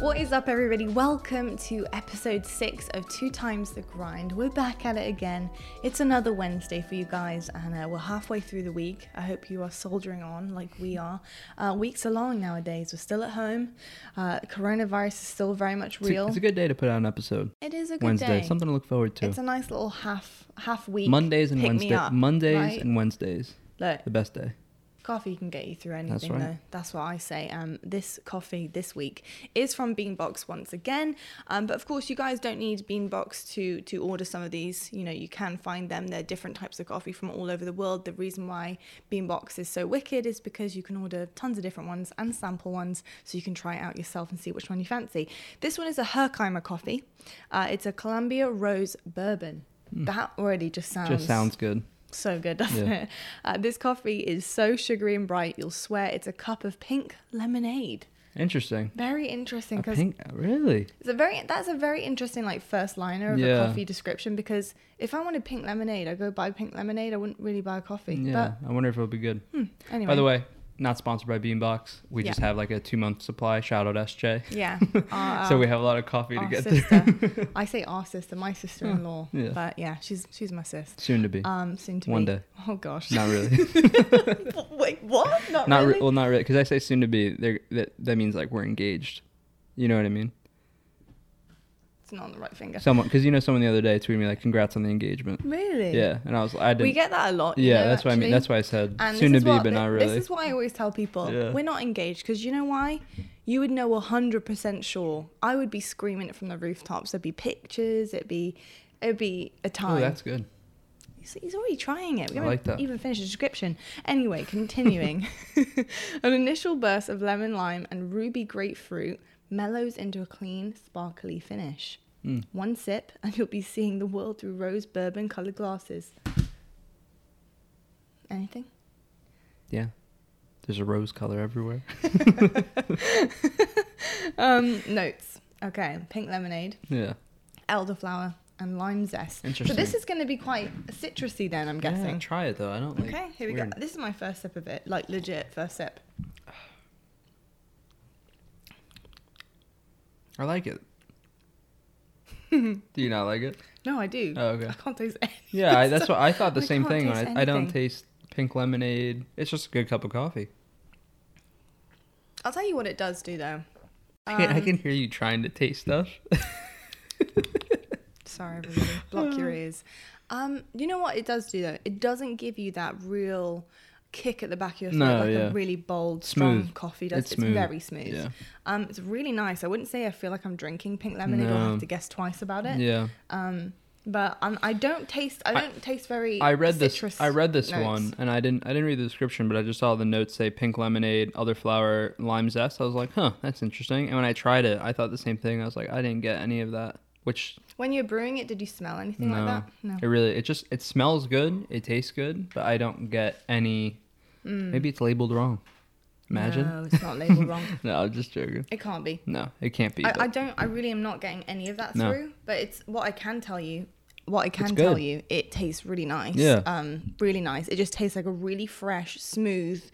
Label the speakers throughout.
Speaker 1: What is up, everybody? Welcome to episode six of Two Times the Grind. We're back at it again. It's another Wednesday for you guys, and uh, we're halfway through the week. I hope you are soldiering on like we are. Uh, weeks are long nowadays. We're still at home. Uh, coronavirus is still very much
Speaker 2: It's a,
Speaker 1: real.
Speaker 2: it's a good day to put out an episode.
Speaker 1: it is a good
Speaker 2: Wednesday,
Speaker 1: day.
Speaker 2: something to look forward to.
Speaker 1: It's a nice little half half week.
Speaker 2: Mondays and
Speaker 1: up,
Speaker 2: Mondays
Speaker 1: right?
Speaker 2: and Wednesdays,
Speaker 1: Look,
Speaker 2: the best day.
Speaker 1: Coffee can get you through anything That's
Speaker 2: right.
Speaker 1: though. That's what i say. Um this coffee this week is from beanbox once again. Um but of course you guys don't need beanbox to to order some of these. You know you can find them. They're different types of coffee from all over the world. The reason why beanbox is so wicked is because you can order tons of different ones and sample ones so you can try it out yourself and see which one you fancy. This one is a Herkimer coffee. Uh, it's a Colombia rose bourbon. That already just sounds.
Speaker 2: Just sounds good.
Speaker 1: So good, doesn't
Speaker 2: Yeah.
Speaker 1: it? Uh, this coffee is so sugary and bright, you'll swear it's a cup of pink lemonade.
Speaker 2: Interesting.
Speaker 1: Very interesting because
Speaker 2: pink, really?
Speaker 1: it's a very that's a very interesting like first liner of
Speaker 2: Yeah.
Speaker 1: a coffee description because if I wanted pink lemonade, I'd go buy pink lemonade. I wouldn't really buy a coffee.
Speaker 2: Yeah. I wonder if it'll be good.
Speaker 1: But anyway,
Speaker 2: By the way, not sponsored by Beanbox. We
Speaker 1: Yeah.
Speaker 2: just have like a two month supply. Shout out SJ.
Speaker 1: yeah. Our,
Speaker 2: so we have a lot of coffee to get through.
Speaker 1: sister. I say our sister, my sister-in-law.
Speaker 2: Yeah.
Speaker 1: But yeah, she's she's my sis.
Speaker 2: Soon to be.
Speaker 1: Um, soon to
Speaker 2: One
Speaker 1: be.
Speaker 2: day.
Speaker 1: Oh gosh.
Speaker 2: Not really.
Speaker 1: Wait, what? Not,
Speaker 2: not
Speaker 1: really.
Speaker 2: re- well, not really. Because I say soon to be. That that means like we're engaged. You know what I mean?
Speaker 1: It's not on the right finger.
Speaker 2: Someone, because you know, someone the other day tweeted me like, "Congrats on the engagement."
Speaker 1: Really?
Speaker 2: Yeah, and I was, I.
Speaker 1: We get that a lot.
Speaker 2: yeah,
Speaker 1: know,
Speaker 2: that's what I mean. That's why I said
Speaker 1: And
Speaker 2: soon
Speaker 1: this
Speaker 2: to
Speaker 1: is
Speaker 2: be,
Speaker 1: what-
Speaker 2: but not really.
Speaker 1: This is what I always tell people.
Speaker 2: Yeah.
Speaker 1: We're not engaged because you know why? You would know 100% sure. I would be screaming it from the rooftops. There'd be pictures. It'd be, it'd be a time.
Speaker 2: oh, that's good.
Speaker 1: He's, he's already trying it. We
Speaker 2: I
Speaker 1: haven't
Speaker 2: like that.
Speaker 1: even finished the description. Anyway, continuing. An initial burst of lemon lime and ruby grapefruit mellows into a clean, sparkly finish.
Speaker 2: Mm.
Speaker 1: One sip, and you'll be seeing the world through rose bourbon colored glasses. Anything?
Speaker 2: Yeah. There's a rose color everywhere.
Speaker 1: Um, notes. Okay, pink lemonade,
Speaker 2: Yeah.
Speaker 1: elderflower, and lime zest.
Speaker 2: Interesting.
Speaker 1: So this is going to be quite citrusy then, I'm guessing.
Speaker 2: Yeah, try it though. I don't like.
Speaker 1: okay, here we
Speaker 2: weird.
Speaker 1: go. This is my first sip of it, like legit first sip.
Speaker 2: I like it. Do you not like it?
Speaker 1: No, I do.
Speaker 2: Oh, okay.
Speaker 1: I can't taste any.
Speaker 2: Yeah, I, that's what I thought the
Speaker 1: I
Speaker 2: same thing. When I, I don't taste pink lemonade. It's just a good cup of coffee.
Speaker 1: I'll tell you what it does do though.
Speaker 2: I, can, I
Speaker 1: Um,
Speaker 2: can hear you trying to taste stuff.
Speaker 1: Sorry, everybody. Block your ears. Um, you know what it does do though? It doesn't give you that real kick at the back of your throat
Speaker 2: No,
Speaker 1: like
Speaker 2: yeah.
Speaker 1: a really bold, strong coffee does.
Speaker 2: It's
Speaker 1: It's,
Speaker 2: smooth.
Speaker 1: very smooth.
Speaker 2: Yeah.
Speaker 1: Um, it's really nice. I wouldn't say I feel like I'm drinking pink lemonade or I
Speaker 2: No.
Speaker 1: have to guess twice about it.
Speaker 2: Yeah.
Speaker 1: Um, but um, I don't taste. I
Speaker 2: I-
Speaker 1: don't taste very.
Speaker 2: I read this. I read this
Speaker 1: notes.
Speaker 2: one, and I didn't. I didn't read the description, but I just saw the notes say pink lemonade, other flower, lime zest. I was like, huh, that's interesting. And when I tried it, I thought the same thing. I was like, I didn't get any of that. Which
Speaker 1: When you're brewing it, did you smell anything
Speaker 2: no,
Speaker 1: like that? No.
Speaker 2: it really. It just. It smells good. It tastes good, but I don't get any. Maybe it's labeled wrong. Imagine.
Speaker 1: No, it's not labeled wrong.
Speaker 2: No, I'm just joking.
Speaker 1: It can't be.
Speaker 2: No, it can't be.
Speaker 1: I, I don't. I really am not getting any of that
Speaker 2: No.
Speaker 1: through. But it's what I can tell you. What I can tell you, it tastes really nice.
Speaker 2: Yeah.
Speaker 1: Um, really nice. It just tastes like a really fresh, smooth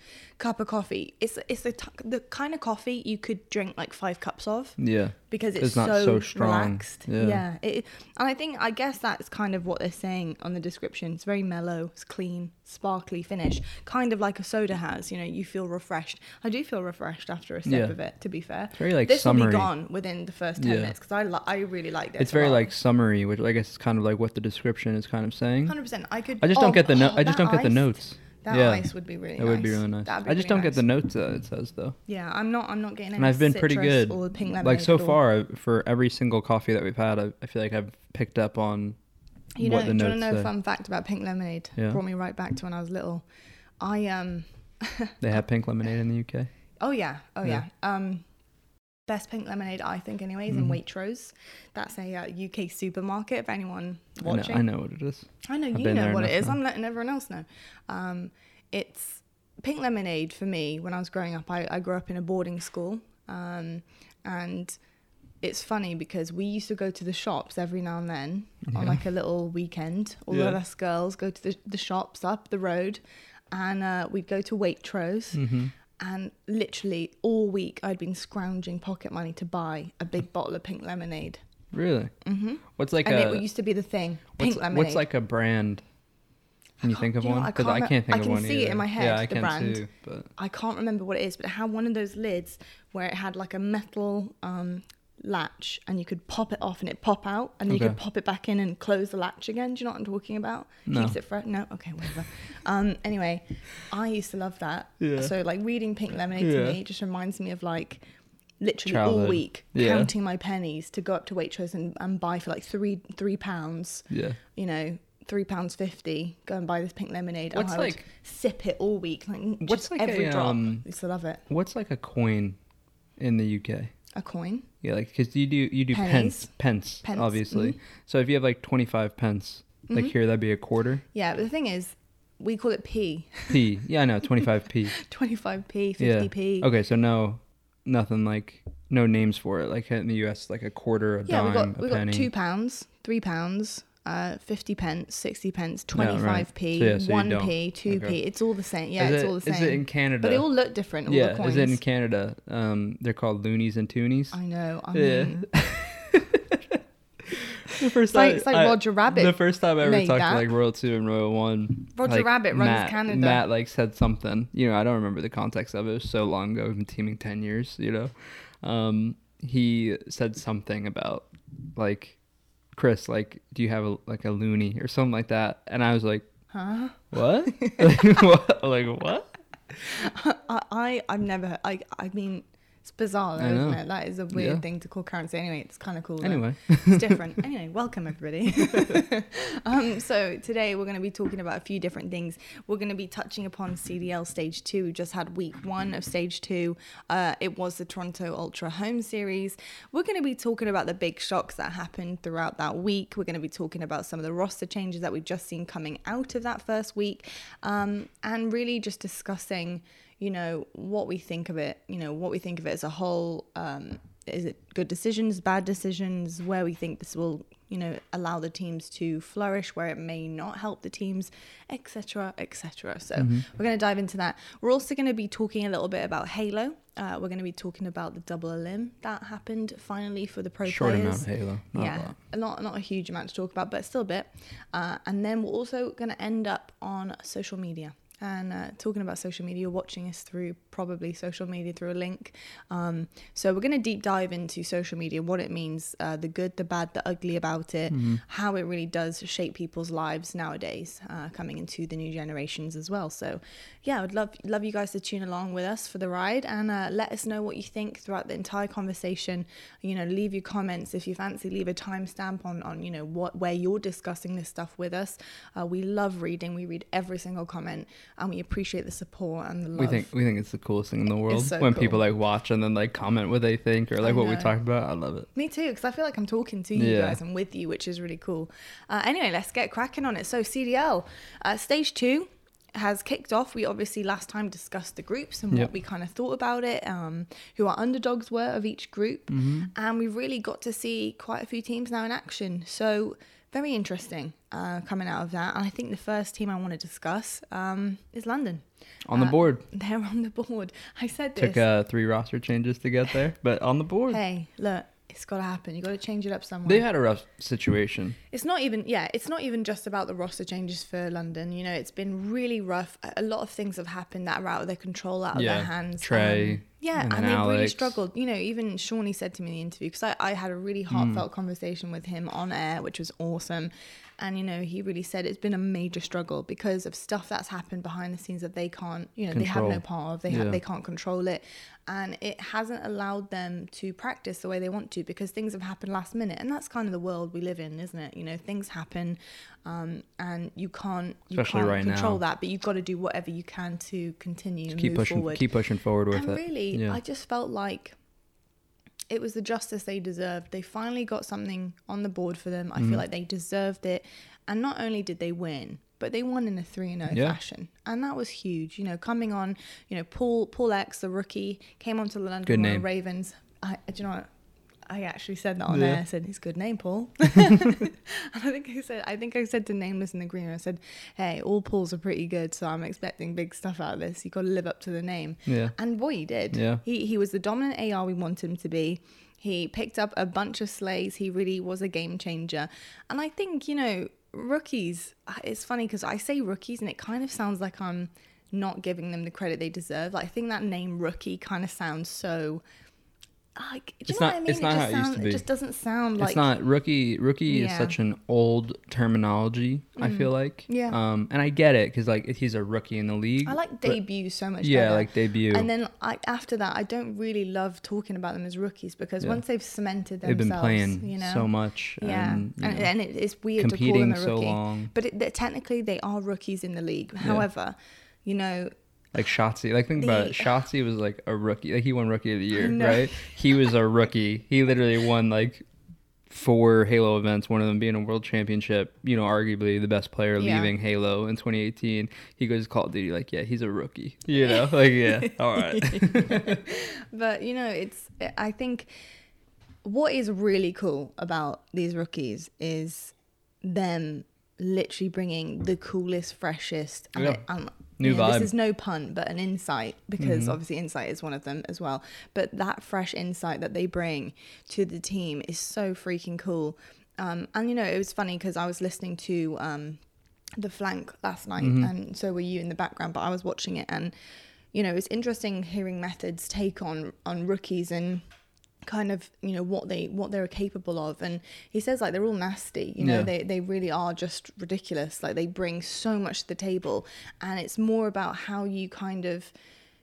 Speaker 1: cup of coffee. It's it's the t- the kind of coffee you could drink like five cups of
Speaker 2: yeah.
Speaker 1: because it's,
Speaker 2: It's
Speaker 1: so,
Speaker 2: so strong.
Speaker 1: relaxed.
Speaker 2: Yeah.
Speaker 1: Yeah. It, and I think I guess that's kind of what they're saying on the description. It's very mellow, it's clean, sparkly finish, kind of like a soda has. You know, you feel refreshed. I do feel refreshed after a sip
Speaker 2: Yeah.
Speaker 1: of it. To be fair,
Speaker 2: It's very like
Speaker 1: this will be gone within the first ten
Speaker 2: Yeah.
Speaker 1: minutes because I li- I really like this.
Speaker 2: It's very like summery, which I guess is kind of like what the description is kind of saying.
Speaker 1: hundred percent. I could.
Speaker 2: I just
Speaker 1: oh, oh,
Speaker 2: don't get the no-
Speaker 1: oh,
Speaker 2: I just don't get the notes.
Speaker 1: That
Speaker 2: yeah.
Speaker 1: ice would be really.
Speaker 2: It would be really nice.
Speaker 1: Be
Speaker 2: I just
Speaker 1: really
Speaker 2: don't get the notes that it says though.
Speaker 1: Yeah, I'm not. I'm not getting. Any
Speaker 2: And I've been pretty good.
Speaker 1: Or pink lemonade
Speaker 2: Like so far, for every single coffee that we've had, I, I feel like I've picked up on
Speaker 1: You know,
Speaker 2: what the
Speaker 1: do you want to know a fun fact about pink lemonade?
Speaker 2: Yeah.
Speaker 1: Brought me right back to when I was little. I um.
Speaker 2: They have pink lemonade in the UK.
Speaker 1: Oh yeah. Oh yeah.
Speaker 2: Yeah.
Speaker 1: Um. Best pink lemonade, I think, anyways,
Speaker 2: Mhm.
Speaker 1: in Waitrose. That's a uh, UK supermarket. If anyone
Speaker 2: I know,
Speaker 1: watching,
Speaker 2: I know what it is.
Speaker 1: I know
Speaker 2: I've
Speaker 1: you know what it is.
Speaker 2: now.
Speaker 1: I'm letting everyone else know. Um, it's pink lemonade for me. When I was growing up, I, I grew up in a boarding school, um, and it's funny because we used to go to the shops every now and then on like a little weekend. All
Speaker 2: Yeah.
Speaker 1: of us girls go to the, the shops up the road, and uh, we'd go to Waitrose.
Speaker 2: hmm
Speaker 1: and literally all week I'd been scrounging pocket money to buy a big bottle of pink lemonade.
Speaker 2: Really? Mm-hmm. What's like
Speaker 1: and
Speaker 2: a
Speaker 1: it used to be the thing.
Speaker 2: what's,
Speaker 1: Pink lemonade.
Speaker 2: what's like a brand? Can you think of
Speaker 1: you
Speaker 2: one?
Speaker 1: I
Speaker 2: Because
Speaker 1: can't
Speaker 2: I can't think
Speaker 1: I
Speaker 2: of
Speaker 1: can
Speaker 2: one
Speaker 1: see it in my head,
Speaker 2: Yeah, I
Speaker 1: the
Speaker 2: can
Speaker 1: brand.
Speaker 2: too. But
Speaker 1: I can't remember what it is, but it had one of those lids where it had like a metal um, latch and you could pop it off and it pop out and then you could pop it back in and close the latch again. Do you know what I'm talking about?
Speaker 2: No.
Speaker 1: Keeps it fresh. No? Okay, whatever. um, anyway, I used to love that.
Speaker 2: Yeah.
Speaker 1: So like reading Pink Lemonade
Speaker 2: Yeah.
Speaker 1: to me just reminds me of like literally all week
Speaker 2: Yeah.
Speaker 1: counting my pennies to go up to Waitrose and, and buy for like three three pounds
Speaker 2: yeah.
Speaker 1: you know, three pounds fifty. Go and buy this pink lemonade.
Speaker 2: What's
Speaker 1: would
Speaker 2: like-
Speaker 1: sip it all week. Like
Speaker 2: What's
Speaker 1: just
Speaker 2: like
Speaker 1: every
Speaker 2: a,
Speaker 1: drop.
Speaker 2: um,
Speaker 1: I used to love it.
Speaker 2: What's like a coin in the UK?
Speaker 1: A coin.
Speaker 2: Yeah, like because you do you do pence, pence,
Speaker 1: Pence,
Speaker 2: obviously.
Speaker 1: mhm.
Speaker 2: So if you have like twenty five pence, like
Speaker 1: Mhm.
Speaker 2: here that'd be a quarter.
Speaker 1: Yeah, but the thing is, we call it p.
Speaker 2: P. Yeah, I know, twenty five p.
Speaker 1: Twenty five p, fifty p.
Speaker 2: Okay, so no, nothing like no names for it. Like in the U.S., like a quarter, a
Speaker 1: Yeah, we
Speaker 2: dime,
Speaker 1: got we
Speaker 2: a
Speaker 1: got
Speaker 2: penny.
Speaker 1: two pounds, three pounds. Uh, 50 pence, 60 pence,
Speaker 2: Yeah, right.
Speaker 1: 25p,
Speaker 2: So, yeah, so
Speaker 1: 1p, 2p.
Speaker 2: Okay.
Speaker 1: It's all the same. Yeah,
Speaker 2: is
Speaker 1: it's
Speaker 2: it,
Speaker 1: all the same.
Speaker 2: Is it in Canada?
Speaker 1: but they all look different, all
Speaker 2: yeah,
Speaker 1: the coins.
Speaker 2: is it in Canada? Um, they're called loonies and toonies.
Speaker 1: I know. I
Speaker 2: Yeah.
Speaker 1: mean,
Speaker 2: the first
Speaker 1: it's like,
Speaker 2: time
Speaker 1: it's like
Speaker 2: I-
Speaker 1: Roger Rabbit.
Speaker 2: The first time I ever talked
Speaker 1: that.
Speaker 2: to like Royal Two and Royal One,
Speaker 1: Roger
Speaker 2: like,
Speaker 1: Rabbit runs
Speaker 2: Matt,
Speaker 1: Canada.
Speaker 2: Matt like said something. You know, I don't remember the context of it. It was so long ago. We've been teaming ten years. You know, um, he said something about like Chris, like, do you have a like a loony or something like that? And I was like,
Speaker 1: huh?
Speaker 2: what? like, what? Like what?
Speaker 1: I, I I've never heard, I I mean it's bizarre though, isn't it? That is a weird
Speaker 2: Yeah.
Speaker 1: thing to call currency. Anyway, it's kind of cool. though.
Speaker 2: Anyway,
Speaker 1: it's different. anyway, welcome everybody. um, so today we're going to be talking about a few different things. We're going to be touching upon CDL Stage Two. We just had week one of Stage Two. Uh, it was the Toronto Ultra Home Series. We're going to be talking about the big shocks that happened throughout that week. We're going to be talking about some of the roster changes that we've just seen coming out of that first week, um, and really just discussing you know what we think of it you know what we think of it as a whole um is it good decisions bad decisions where we think this will you know allow the teams to flourish where it may not help the teams etc etc so we're going to dive into that we're also going to be talking a little bit about halo uh, we're going to be talking about the double limb that happened finally for the pro
Speaker 2: short
Speaker 1: players
Speaker 2: amount of Halo. Not
Speaker 1: yeah,
Speaker 2: a lot,
Speaker 1: not a huge amount to talk about, but still a bit. Uh, and then we're also going to end up on social media. And uh, talking about social media, you're watching us through probably social media through a link. Um, so we're going to deep dive into social media, what it means, uh, the good, the bad, the ugly about it,
Speaker 2: Mm-hmm.
Speaker 1: how it really does shape people's lives nowadays, uh, coming into the new generations as well. So yeah, I would love love you guys to tune along with us for the ride and uh, let us know what you think throughout the entire conversation. You know, leave your comments if you fancy. Leave a timestamp on on you know what where you're discussing this stuff with us. Uh, we love reading. We read every single comment and we appreciate the support and the love.
Speaker 2: We think we think it's the coolest thing in the world
Speaker 1: so
Speaker 2: when
Speaker 1: cool.
Speaker 2: people like watch and then like comment what they think or like what we talk about. I love it.
Speaker 1: Me too, because I feel like I'm talking to you
Speaker 2: Yeah.
Speaker 1: guys and with you, which is really cool. Uh, anyway, let's get cracking on it. So, CDL, uh, stage two has kicked off. We obviously last time discussed the groups and
Speaker 2: Yep.
Speaker 1: what we kind of thought about it, um, who our underdogs were of each group.
Speaker 2: Mm-hmm.
Speaker 1: And we've really got to see quite a few teams now in action. So, very interesting uh, coming out of that. And I think the first team I want to discuss um, is London.
Speaker 2: On the
Speaker 1: Uh,
Speaker 2: board.
Speaker 1: They're on the board. I said this.
Speaker 2: Took uh, three roster changes to get there, but on the board.
Speaker 1: hey, look, it's got to happen. You got to change it up somewhere.
Speaker 2: They had a rough situation.
Speaker 1: It's not even yeah, it's not even just about the roster changes for London. You know, it's been really rough. A- A lot of things have happened that are out of their control, out of
Speaker 2: Yeah,
Speaker 1: their hands.
Speaker 2: Trey,
Speaker 1: Um, yeah,
Speaker 2: and
Speaker 1: and, they've really struggled. You know, even Seany said to me in the interview because I, I had a really heartfelt
Speaker 2: Mm.
Speaker 1: conversation with him on air, which was awesome. And you know, he really said it's been a major struggle because of stuff that's happened behind the scenes that they can't, you know, they have no part of. They
Speaker 2: Yeah.
Speaker 1: ha- they can't control it, and it hasn't allowed them to practice the way they want to because things have happened last minute, and that's kind of the world we live in, isn't it? You know, things happen, um, and you can't you
Speaker 2: Especially
Speaker 1: can't
Speaker 2: right
Speaker 1: control
Speaker 2: now.
Speaker 1: that, but you've got to do whatever you can to continue and
Speaker 2: Keep pushing,
Speaker 1: forward.
Speaker 2: keep pushing forward with
Speaker 1: and
Speaker 2: it.
Speaker 1: really,
Speaker 2: yeah.
Speaker 1: I just felt like it was the justice they deserved. They finally got something on the board for them. I
Speaker 2: Mm-hmm.
Speaker 1: feel like they deserved it. And not only did they win, but they won in a 3 0
Speaker 2: Yeah.
Speaker 1: fashion. And that was huge. You know, coming on, you know, Paul PaulEhx, the rookie, came onto the London
Speaker 2: Good
Speaker 1: Royal
Speaker 2: name.
Speaker 1: Ravens. I, do you know what? I actually said that on
Speaker 2: Yeah.
Speaker 1: there. I said, "It's a good name, Paul." and I think I said, I think I said to Nameless in the Green, I said, "Hey, all Pauls are pretty good, so I'm expecting big stuff out of this. You got to live up to the name."
Speaker 2: Yeah.
Speaker 1: And boy, he did.
Speaker 2: Yeah.
Speaker 1: He he was the dominant AR we wanted him to be. He picked up a bunch of slays. He really was a game changer. And I think you know rookies. uh, It's funny because I say rookies, and it kind of sounds like I'm not giving them the credit they deserve. Like I think that name rookie kind of sounds so. Like, do you
Speaker 2: It's
Speaker 1: know
Speaker 2: not-
Speaker 1: what I mean?
Speaker 2: it's not
Speaker 1: just
Speaker 2: how it used to be.
Speaker 1: It just doesn't sound like
Speaker 2: it's not rookie. Rookie is such an old terminology. I feel like.
Speaker 1: Yeah.
Speaker 2: Um, and I get it because like he's a rookie in the league.
Speaker 1: I like debut so much.
Speaker 2: Yeah,
Speaker 1: better.
Speaker 2: like debut.
Speaker 1: And then I, after that, I don't really love talking about them as rookies because
Speaker 2: Yeah.
Speaker 1: once they've cemented themselves, They've
Speaker 2: been playing
Speaker 1: you know,
Speaker 2: so much.
Speaker 1: yeah,
Speaker 2: And, you know,
Speaker 1: and, it, it's weird to call them a
Speaker 2: so
Speaker 1: rookie,
Speaker 2: long.
Speaker 1: but it, technically they are rookies in the league. However, you know,
Speaker 2: Like Shotzzy, like think about it. Shotzzy was like a rookie. Like he won Rookie of the Year,
Speaker 1: know.
Speaker 2: right? He was a rookie. He literally won like four Halo events. One of them being a World Championship. You know, arguably the best player
Speaker 1: Yeah.
Speaker 2: leaving Halo in 2018. He goes to Call of Duty like, yeah, he's a rookie. You know, like yeah, all right.
Speaker 1: but you know, it's I think what is really cool about these rookies is them literally bringing the coolest, freshest, and,
Speaker 2: Yeah.
Speaker 1: And
Speaker 2: New
Speaker 1: know,
Speaker 2: vibe. Mm-hmm.
Speaker 1: This is no pun, but an insight because obviously insight is one of them as well. But that fresh insight that they bring to the team is so freaking cool. Um, and you know, it was funny because I was listening to um, the flank last night,
Speaker 2: Mm-hmm.
Speaker 1: and so were you in the background. But I was watching it, and you know, it's interesting hearing methods take on on rookies and kind of you know what they what they're capable of. And he says like they're all nasty you know
Speaker 2: Yeah.
Speaker 1: they they really are just ridiculous. Like they bring so much to the table. And it's more about how you kind of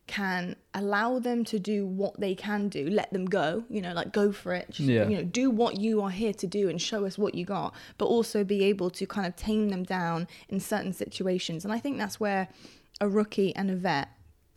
Speaker 1: can allow them to do what they can do let them go you know like go for it. Just,
Speaker 2: Yeah.
Speaker 1: you know do what you are here to do and show us what you got but also be able to kind of tame them down in certain situations. And i think that's where a rookie and a vet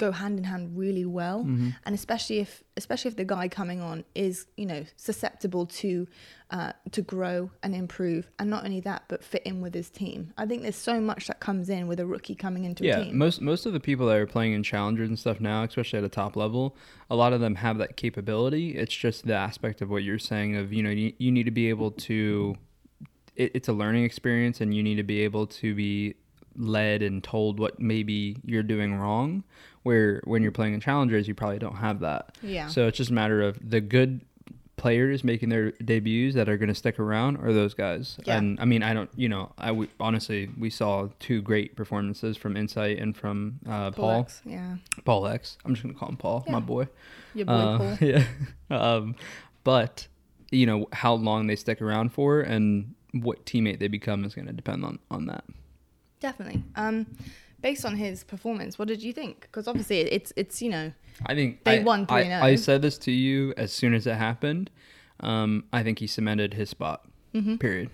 Speaker 1: go hand in hand really well and especially if especially if the guy coming on is you know susceptible to uh, to grow and improve and not only that but fit in with his team i think there's so much that comes in with a rookie coming into a
Speaker 2: yeah,
Speaker 1: team
Speaker 2: most most of the people that are playing in challengers and stuff now, especially at a top level, a lot of them have that capability. It's just the aspect of what you're saying of you know you, you need to be able to. It, it's a learning experience, and you need to be able to be led and told what maybe you're doing wrong. Where when you're playing in challengers, you probably don't have that.
Speaker 1: Yeah.
Speaker 2: So it's just a matter of the good players making their debuts that are going to stick around are those guys.
Speaker 1: Yeah.
Speaker 2: And I mean, I don't, you know, I honestly we saw two great performances from Insight and from uh,
Speaker 1: PaulEhx, yeah
Speaker 2: PaulEhx. I'm just gonna call him Paul, my boy.
Speaker 1: your boy
Speaker 2: Uh,
Speaker 1: paul
Speaker 2: Yeah. um, but you know how long they stick around for and what teammate they become is going to depend on on that.
Speaker 1: Definitely um based on his performance what did you think because obviously it's it's you know
Speaker 2: I think
Speaker 1: They
Speaker 2: I,
Speaker 1: won
Speaker 2: I,
Speaker 1: 3-0.
Speaker 2: I said this to you as soon as it happened. Um, I think he cemented his spot.
Speaker 1: Mm-hmm.
Speaker 2: Period.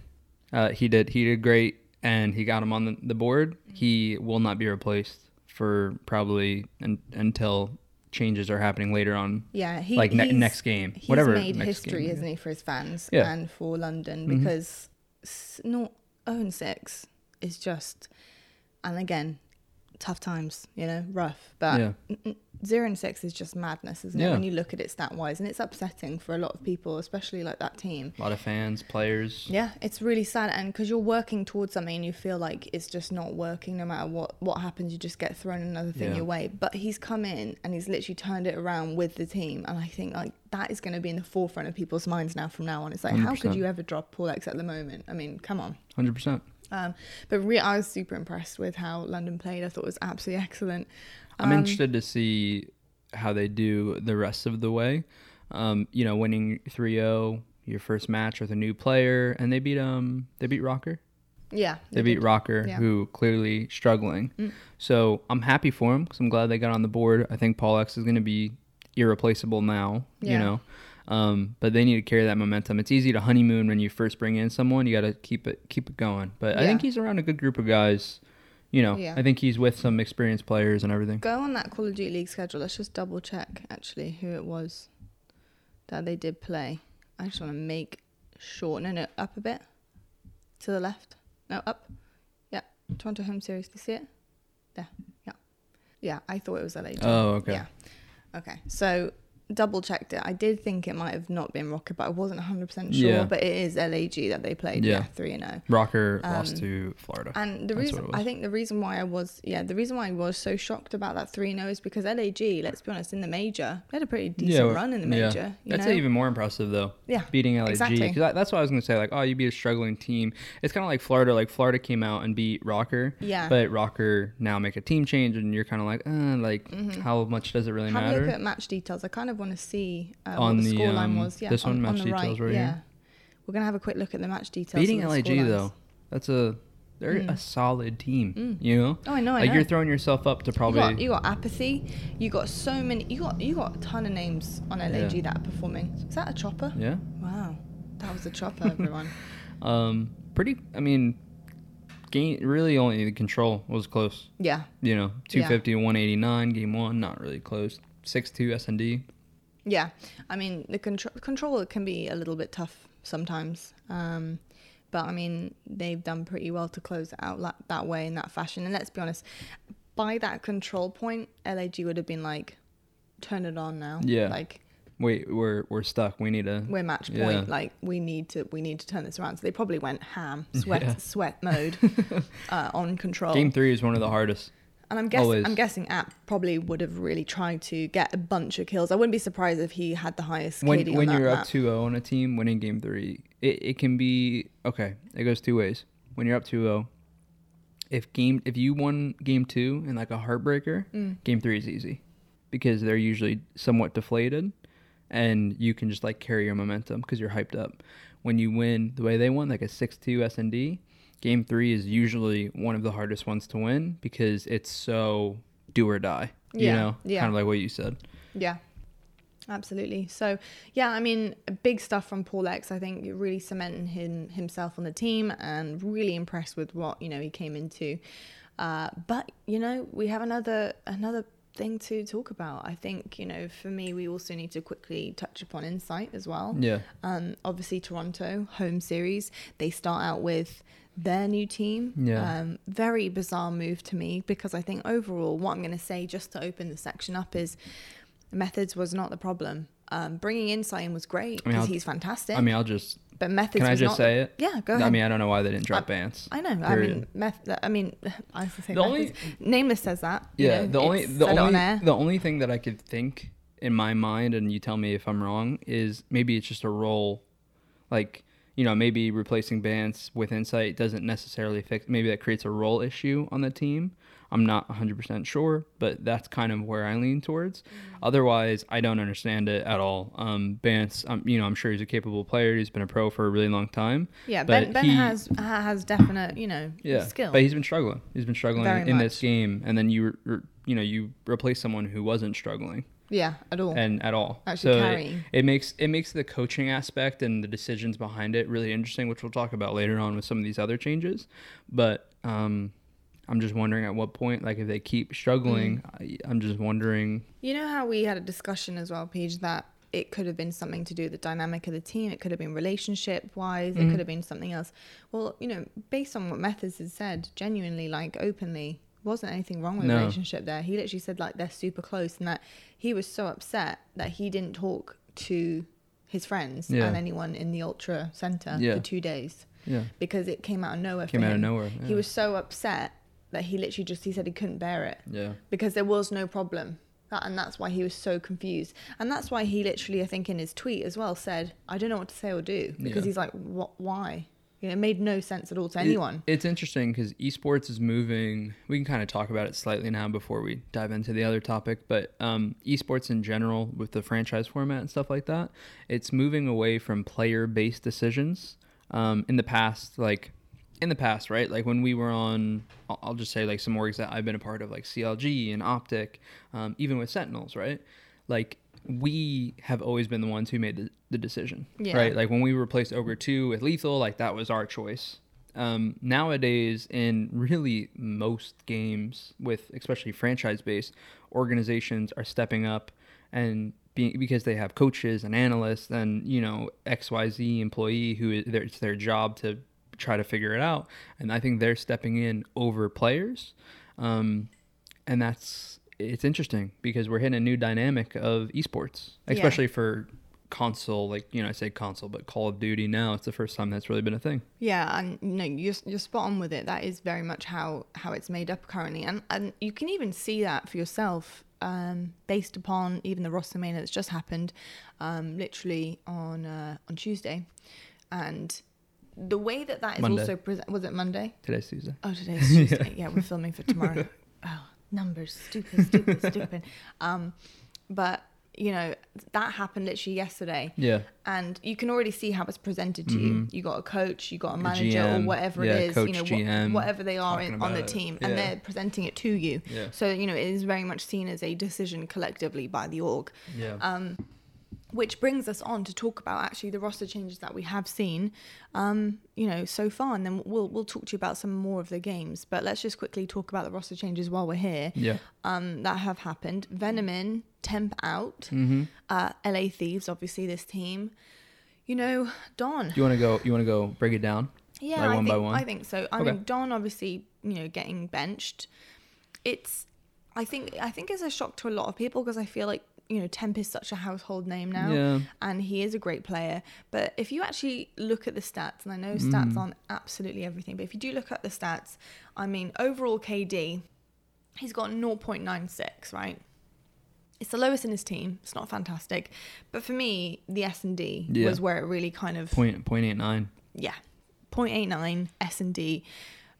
Speaker 2: Uh, he did. He did great, and he got him on the, the board. He will not be replaced for probably un, until changes are happening later on.
Speaker 1: yeah he
Speaker 2: like ne- next game,
Speaker 1: he's
Speaker 2: whatever.
Speaker 1: made history
Speaker 2: game,
Speaker 1: isn't he for his fans
Speaker 2: Yeah. Mm-hmm.
Speaker 1: and for london because s- not 0 and 6 is just and again tough times you know rough. But
Speaker 2: Yeah.
Speaker 1: zero and six is just madness isn't it? When you look at it stat wise and it's upsetting for a lot of people especially like that team.
Speaker 2: A lot of fans, players.
Speaker 1: yeah it's really sad and because you're working towards something and you feel like it's just not working no matter what what happens you just get thrown another thing
Speaker 2: Yeah.
Speaker 1: your way. But he's come in and he's literally turned it around with the team and i think like that is going to be in the forefront of people's minds now from now on. It's like how could you ever drop PaulEhx at the moment? I mean come on.
Speaker 2: Hundred percent.
Speaker 1: Um, but re- I was super impressed with how London played. I thought it was absolutely excellent.
Speaker 2: I'm
Speaker 1: Um,
Speaker 2: interested to see how they do the rest of the way. Um, you know, winning 3-0, your first match with a new player, and they beat um they beat Rokkr.
Speaker 1: Yeah,
Speaker 2: They beat
Speaker 1: did.
Speaker 2: Rokkr,
Speaker 1: Yeah.
Speaker 2: who clearly struggling.
Speaker 1: Mm.
Speaker 2: So I'm happy for him because I'm glad they got on the board. I think PaulEhx is going to be irreplaceable now. You
Speaker 1: Yeah.
Speaker 2: know, um, but they need to carry that momentum. It's easy to honeymoon when you first bring in someone. You got to keep it keep it going. But I think he's around a good group of guys. You know,
Speaker 1: Yeah.
Speaker 2: I think he's with some experienced players and everything.
Speaker 1: Go on that Call of Duty League schedule. Let's just double check actually who it was that they did play. I just want to make sure. No, no, up a bit to the left. No, up. Yeah, Toronto Home Series. Do you see it? There. Yeah. Yeah, I thought it was LA. too.
Speaker 2: Oh, okay.
Speaker 1: Yeah. Okay. So double checked it. I did think it might have not been Rokkr, but I wasn't 100% sure.
Speaker 2: Yeah.
Speaker 1: But it is LAG that they played.
Speaker 2: Yeah.
Speaker 1: Yeah, 3 and 0.
Speaker 2: Rokkr
Speaker 1: Um,
Speaker 2: lost to Florida.
Speaker 1: And the
Speaker 2: That's
Speaker 1: reason
Speaker 2: what it was.
Speaker 1: I think the reason why I was yeah the reason why I was so shocked about that three 0 is because LAG let's be honest in the major they had a pretty decent
Speaker 2: well,
Speaker 1: run in the major. You
Speaker 2: That's
Speaker 1: know?
Speaker 2: even more impressive though.
Speaker 1: Yeah,
Speaker 2: beating LAG.
Speaker 1: exactly.
Speaker 2: that- that's what I was gonna say. Like, oh, you beat a struggling team. It's kind of like Florida. Like Florida came out and beat Rokkr.
Speaker 1: Yeah.
Speaker 2: But Rokkr now make a team change, and you're kind of like, uh, like how much does it really
Speaker 1: Mm-hmm. Have
Speaker 2: matter?
Speaker 1: look at match details. I kind of want to see uh,
Speaker 2: On
Speaker 1: what the,
Speaker 2: the,
Speaker 1: scoreline
Speaker 2: um,
Speaker 1: was. Yeah,
Speaker 2: this
Speaker 1: on,
Speaker 2: one,
Speaker 1: on
Speaker 2: match
Speaker 1: the
Speaker 2: details
Speaker 1: right.
Speaker 2: right
Speaker 1: yeah,
Speaker 2: here.
Speaker 1: we're gonna have a quick look at the match details.
Speaker 2: Beating LAG though, that's a they're a solid team. You know.
Speaker 1: Oh, I know. I
Speaker 2: like
Speaker 1: know.
Speaker 2: you're throwing yourself up to
Speaker 1: You
Speaker 2: probably.
Speaker 1: got, you got Apathy. You got so many. You got you got a ton of names on LAG
Speaker 2: Yeah.
Speaker 1: that are performing. Is that a chopper?
Speaker 2: yeah.
Speaker 1: Wow, that was a chopper, everyone.
Speaker 2: Um. Pretty. I mean, game really only the control was close.
Speaker 1: yeah,
Speaker 2: You know, 250 to 189 game one, not really close. 6-2 S&D.
Speaker 1: Yeah, I mean the control controller can be a little bit tough sometimes, um, but I mean they've done pretty well to close it out la- that way in that fashion. And let's be honest, by that control point, LAG would have been like, turn it on now.
Speaker 2: Yeah.
Speaker 1: like
Speaker 2: Wait, we're we're stuck. We need to.
Speaker 1: we're match
Speaker 2: Yeah.
Speaker 1: point. Like we need to we need to turn this around. So they probably went ham, sweat
Speaker 2: Yeah.
Speaker 1: sweat mode uh, on control.
Speaker 2: Game three is one of the hardest.
Speaker 1: And I'm guessing
Speaker 2: Always.
Speaker 1: I'm guessing App probably would have really tried to get a bunch of kills. I wouldn't be surprised if he had the highest
Speaker 2: When
Speaker 1: KD on
Speaker 2: when
Speaker 1: that
Speaker 2: you're
Speaker 1: map.
Speaker 2: up 2-0 on a team, winning game three, it, it can be okay. It goes two ways. When you're up 2-0, if game if you won game two in like a heartbreaker,
Speaker 1: Mm.
Speaker 2: game three is easy because they're usually somewhat deflated, and you can just like carry your momentum because you're hyped up. When you win the way they won, like a 6-2 S and D, game three is usually one of the hardest ones to win because it's so do or die. You
Speaker 1: Yeah,
Speaker 2: know,
Speaker 1: yeah.
Speaker 2: kind of like what you said.
Speaker 1: Yeah, absolutely. So, yeah, I mean, big stuff from PaulEhx. I think really cementing him, himself on the team and really impressed with what you know he came into. Uh, but you know, we have another another thing to talk about. I think you know, for me, we also need to quickly touch upon Insight as well.
Speaker 2: Yeah.
Speaker 1: Um, obviously, Toronto home series. They start out with their new team.
Speaker 2: Yeah.
Speaker 1: Um, very bizarre move to me because I think overall, what I'm going to say just to open the section up is Methodz was not the problem. Um, bringing in in was great because
Speaker 2: I'll-
Speaker 1: he's fantastic.
Speaker 2: I mean, I'll just.
Speaker 1: but Methodz.
Speaker 2: Can I just
Speaker 1: not
Speaker 2: say it?
Speaker 1: Yeah, go ahead.
Speaker 2: I mean, I don't know why they didn't drop Bance.
Speaker 1: I know. I mean, meth- I mean, I was say
Speaker 2: The only-
Speaker 1: Nameless says that. you
Speaker 2: Yeah,
Speaker 1: know,
Speaker 2: the only the only the only thing that I could think in my mind, and you tell me if I'm wrong, is maybe it's just a role, like you know maybe replacing Bance with Insight doesn't necessarily fix. Maybe that creates a role issue on the team. I'm not 100% sure, but that's kind of where I lean towards.
Speaker 1: Mm.
Speaker 2: Otherwise, I don't understand it at all. Um, Bance, um, you know, I'm sure he's a capable player. He's been a pro for a really long time.
Speaker 1: yeah,
Speaker 2: but
Speaker 1: Ben, ben
Speaker 2: he-
Speaker 1: has has definite, you know,
Speaker 2: yeah,
Speaker 1: skill.
Speaker 2: But he's been struggling. He's been struggling
Speaker 1: Very
Speaker 2: in this game, and then you, you know, you replace someone who wasn't struggling
Speaker 1: yeah, at all.
Speaker 2: and at all.
Speaker 1: Actually
Speaker 2: so
Speaker 1: carrying.
Speaker 2: it, it makes it makes the coaching aspect and the decisions behind it really interesting, which we'll talk about later on with some of these other changes. But um, I'm just wondering at what point, like if they keep struggling,
Speaker 1: Mm.
Speaker 2: I, I'm just wondering.
Speaker 1: You know how we had a discussion as well, Paige, that it could have been something to do with the dynamic of the team. It could have been relationship wise. It
Speaker 2: Mhm.
Speaker 1: could have been something else. Well, you know, based on what Methodz has said, genuinely, like openly, wasn't anything wrong with the relationship there. He literally said like they're super close, and that he was so upset that he didn't talk to his friends
Speaker 2: Yeah.
Speaker 1: and anyone in the ultra center
Speaker 2: Yeah.
Speaker 1: for two days
Speaker 2: Yeah,
Speaker 1: because it came out of nowhere.
Speaker 2: came out of nowhere.
Speaker 1: He was so upset that he literally just he said he couldn't bear it
Speaker 2: Yeah.
Speaker 1: because there was no problem. That, and that's why he was so confused. And that's why he literally, I think, in his tweet as well said, I don't know what to say or do. Because
Speaker 2: Yeah.
Speaker 1: he's like, what, why? You know, it made no sense at all to
Speaker 2: It-
Speaker 1: anyone.
Speaker 2: it's interesting because esports is moving. We can kind of talk about it slightly now before we dive into the other topic. But um, esports in general, with the franchise format and stuff like that, it's moving away from player-based decisions. Um, in the past, like in the past, right? Like when we were on, I'll I'll just say like some orgs that I've been a part of, like CLG and Optic, um, even with Sentinels, right? Like we have always been the ones who made the, the decision,
Speaker 1: Yeah.
Speaker 2: right? Like when we replaced Ogre 2 with Lethal, like that was our choice. Um, nowadays, in really most games, with especially franchise based, organizations are stepping up and being because they have coaches and analysts and you know XYZ employee who it's their job to try to figure it out. And I think they're stepping in over players, um, and that's it's interesting because we're hitting a new dynamic of esports,
Speaker 1: Yeah.
Speaker 2: especially for console. Like you know, I say console, but Call of Duty now it's the first time that's really been a thing.
Speaker 1: Yeah, and you know you're, you're spot on with it. That is very much how how it's made up currently, and and you can even see that for yourself, um, based upon even the roster main that's just happened, um, literally on uh, on Tuesday, and the way that that is
Speaker 2: Monday.
Speaker 1: also present was it Monday?
Speaker 2: Today's Tuesday.
Speaker 1: Oh, today's Tuesday. yeah, we're filming for tomorrow. oh, numbers, stupid, stupid, stupid. Um, but you know that happened literally yesterday
Speaker 2: Yeah.
Speaker 1: and you can already see how it's presented to you.
Speaker 2: Mhm.
Speaker 1: You got a coach, you got a manager, or whatever
Speaker 2: yeah,
Speaker 1: it is,
Speaker 2: coach,
Speaker 1: you know,
Speaker 2: GM,
Speaker 1: whatever they are in, on the team, and they're presenting it to you.
Speaker 2: Yeah.
Speaker 1: So you know it is very much seen as a decision collectively by the org.
Speaker 2: Yeah.
Speaker 1: Um, which brings us on to talk about actually the roster changes that we have seen, um, you know, so far, and then we'll we'll talk to you about some more of the games. But let's just quickly talk about the roster changes while we're here
Speaker 2: yeah.
Speaker 1: um, that have happened. Venom in, Temp out,
Speaker 2: Mm-hmm.
Speaker 1: uh, LA Thieves, obviously this team. You know, Don.
Speaker 2: You want to go? You want to go break it down?
Speaker 1: Yeah,
Speaker 2: Like
Speaker 1: I
Speaker 2: one
Speaker 1: think
Speaker 2: by one?
Speaker 1: I think so. I
Speaker 2: Okay.
Speaker 1: mean, Don obviously, you know, getting benched. It's, I think, I think it's a shock to a lot of people because I feel like you know Temp is such a household name now,
Speaker 2: Yeah.
Speaker 1: and he is a great player. But if you actually look at the stats, and I know stats
Speaker 2: Mm.
Speaker 1: aren't absolutely everything, but if you do look at the stats, I mean, overall KD, he's got 0.96, right? It's the lowest in his team. It's not fantastic, but for me, the S and D
Speaker 2: Yeah.
Speaker 1: was where it really kind of
Speaker 2: Point point eight nine.
Speaker 1: yeah 0.89 s&d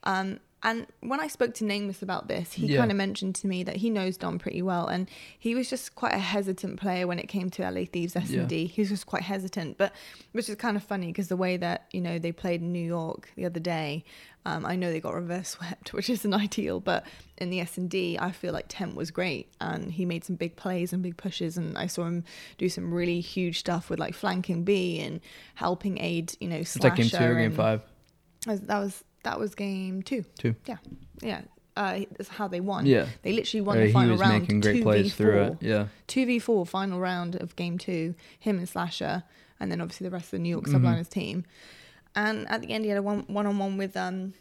Speaker 1: um, and when i spoke to nameless about this he
Speaker 2: Yeah.
Speaker 1: kind of mentioned to me that he knows don pretty well and he was just quite a hesitant player when it came to la thieves s&d he was just quite hesitant but which is kind of funny because the way that you know they played in new york the other day um, i know they got reverse swept which isn't ideal but in the s&d i feel like temp was great and he made some big plays and big pushes and i saw him do some really huge stuff with like flanking b and helping aid you know
Speaker 2: It's like game two or game
Speaker 1: and-
Speaker 2: five.
Speaker 1: that was that was, game two.
Speaker 2: Two.
Speaker 1: Yeah, yeah. Uh, that's how they won.
Speaker 2: Yeah.
Speaker 1: They literally won
Speaker 2: Uh,
Speaker 1: the
Speaker 2: he
Speaker 1: final
Speaker 2: was
Speaker 1: round.
Speaker 2: making great plays through it. Yeah.
Speaker 1: Two v four final round of game two. Him and Slasher, and then obviously the rest of the New York
Speaker 2: Mhm.
Speaker 1: Subliners team. And at the end, he had a one one on one with um,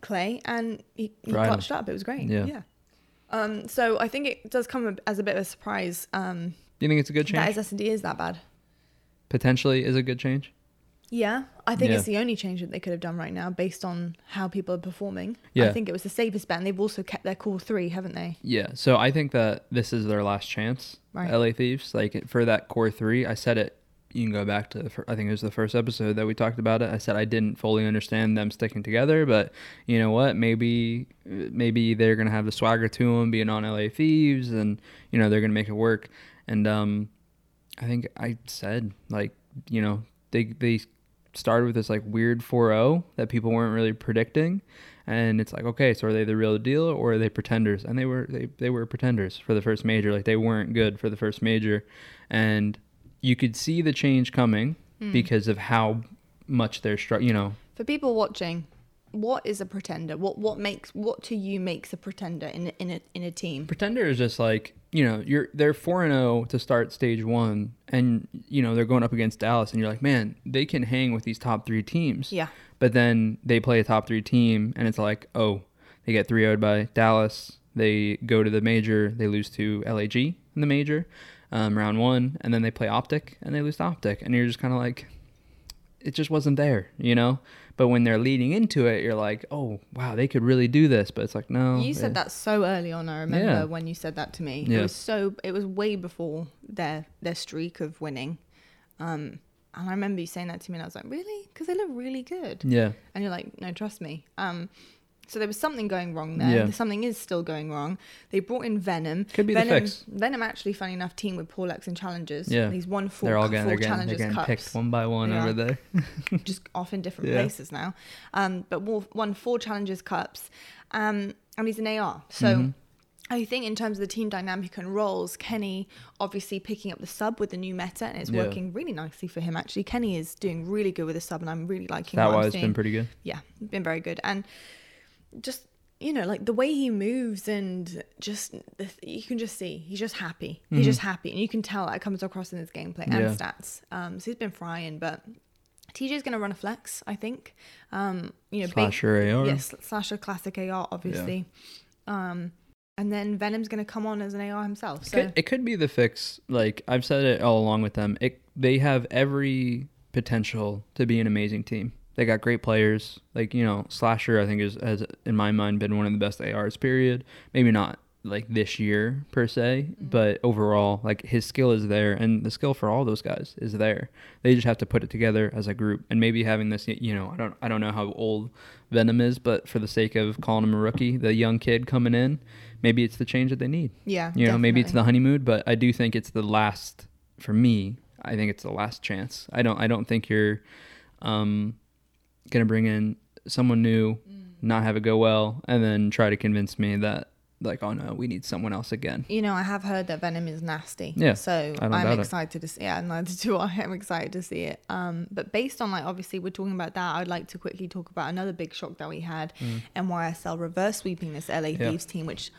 Speaker 1: Clay, and he, he
Speaker 2: Right.
Speaker 1: clutched up. It was great.
Speaker 2: Yeah.
Speaker 1: yeah. Um, so I think it does come as a bit of a surprise um,
Speaker 2: Do you think it's a good
Speaker 1: that
Speaker 2: change?
Speaker 1: his S and D is that bad.
Speaker 2: Potentially is a good change.
Speaker 1: Yeah, I think
Speaker 2: Yeah.
Speaker 1: it's the only change that they could have done right now based on how people are performing.
Speaker 2: Yeah.
Speaker 1: I think it was the safest bet, and they've also kept their core three, haven't they?
Speaker 2: Yeah. So I think that this is their last chance.
Speaker 1: Right.
Speaker 2: LA Thieves. Like for that core three, I said it. You can go back to the fir- I think it was the first episode that we talked about it. I said I didn't fully understand them sticking together, but you know what? Maybe maybe they're gonna have the swagger to them, being on LA Thieves, and you know they're gonna make it work. And um, I think I said like you know they they started with this like weird 4-0 that people weren't really predicting and it's like okay so are they the real deal or are they pretenders and they were they, they were pretenders for the first major like they weren't good for the first major and you could see the change coming
Speaker 1: Hmm.
Speaker 2: because of how much they're str- you know
Speaker 1: For people watching, what is a pretender? What what makes what to you makes a pretender in a, in a in a team?
Speaker 2: pretender is just like you know you're they're 4 and 0 to start stage 1 and you know they're going up against Dallas and you're like man they can hang with these top 3 teams
Speaker 1: Yeah,
Speaker 2: But then they play a top three team, and it's like, oh, they get 3 0'd by Dallas. They go to the major. They lose to LAG in the major, um, round one. And then they play Optic, and they lose to Optic. And you're just kind of like, it just wasn't there, you know? But when they're leading into it, you're like, oh, wow, they could really do this. But it's like, no.
Speaker 1: you said that so early on. I remember
Speaker 2: Yeah.
Speaker 1: when you said that to me.
Speaker 2: Yeah.
Speaker 1: It was so. It was way before their their streak of winning. Um, and I remember you saying that to me, and I was like, really? Because they look really good.
Speaker 2: Yeah.
Speaker 1: And you're like, no, trust me. Um, so there was something going wrong there.
Speaker 2: Yeah.
Speaker 1: Something is still going wrong. They brought in Venom.
Speaker 2: Could be the
Speaker 1: Venom,
Speaker 2: fix.
Speaker 1: Venom actually, funny enough, team with Paul and Challengers.
Speaker 2: Yeah.
Speaker 1: He's won four,
Speaker 2: They're all getting,
Speaker 1: four
Speaker 2: they're getting, they're getting
Speaker 1: cups.
Speaker 2: picked one by one
Speaker 1: Yeah.
Speaker 2: over there.
Speaker 1: just off in different
Speaker 2: Yeah.
Speaker 1: places now. Um, but won, won four Challengers cups. Um, and he's an AR. So
Speaker 2: Mhm.
Speaker 1: I think in terms of the team dynamic and roles, Kenny obviously picking up the sub with the new meta, and it's
Speaker 2: Yeah.
Speaker 1: working really nicely for him. Actually, Kenny is doing really good with the sub, and I'm really liking
Speaker 2: That wise
Speaker 1: seeing
Speaker 2: been pretty good.
Speaker 1: yeah, been very good. And just you know, like the way he moves and just you can just see he's just happy. He's
Speaker 2: Mhm.
Speaker 1: just happy, and you can tell that comes across in his gameplay and
Speaker 2: Yeah.
Speaker 1: stats. Um, so he's been frying, but TJ's going to run a flex, I think. Um, you know, big,
Speaker 2: Slasher AR.
Speaker 1: yes, slasher classic AR, obviously. Um, and then Venom's going to come on as an AR himself.
Speaker 2: It
Speaker 1: So
Speaker 2: could, it could be the fix. Like I've said it all along with them. It they have every potential to be an amazing team. They got great players. Like you know, Slasher I think is has in my mind been one of the best ARs. Period. Maybe not like this year per se, but overall, like his skill is there, and the skill for all those guys is there. They just have to put it together as a group, and maybe having this. You know, I don't I don't know how old Venom is, but for the sake of calling him a rookie, the young kid coming in, maybe it's the change that they need.
Speaker 1: yeah,
Speaker 2: You know, maybe it's the honeymoon, but I do think it's the last for me. I think it's the last chance. I don't. I don't think you're um, gonna bring in someone new,
Speaker 1: Mm.
Speaker 2: not have it go well, and then try to convince me that like, oh no, we need someone else again.
Speaker 1: You know, I have heard that Venom is nasty.
Speaker 2: Yeah,
Speaker 1: So I'm
Speaker 2: doubt it.
Speaker 1: excited to see. Yeah, neither do I. I'm excited to see it. Um, but based on like obviously we're talking about that, I'd like to quickly talk about another big shock that we had, NYSL reverse sweeping this LA
Speaker 2: Mm. Yeah.
Speaker 1: Thieves team, which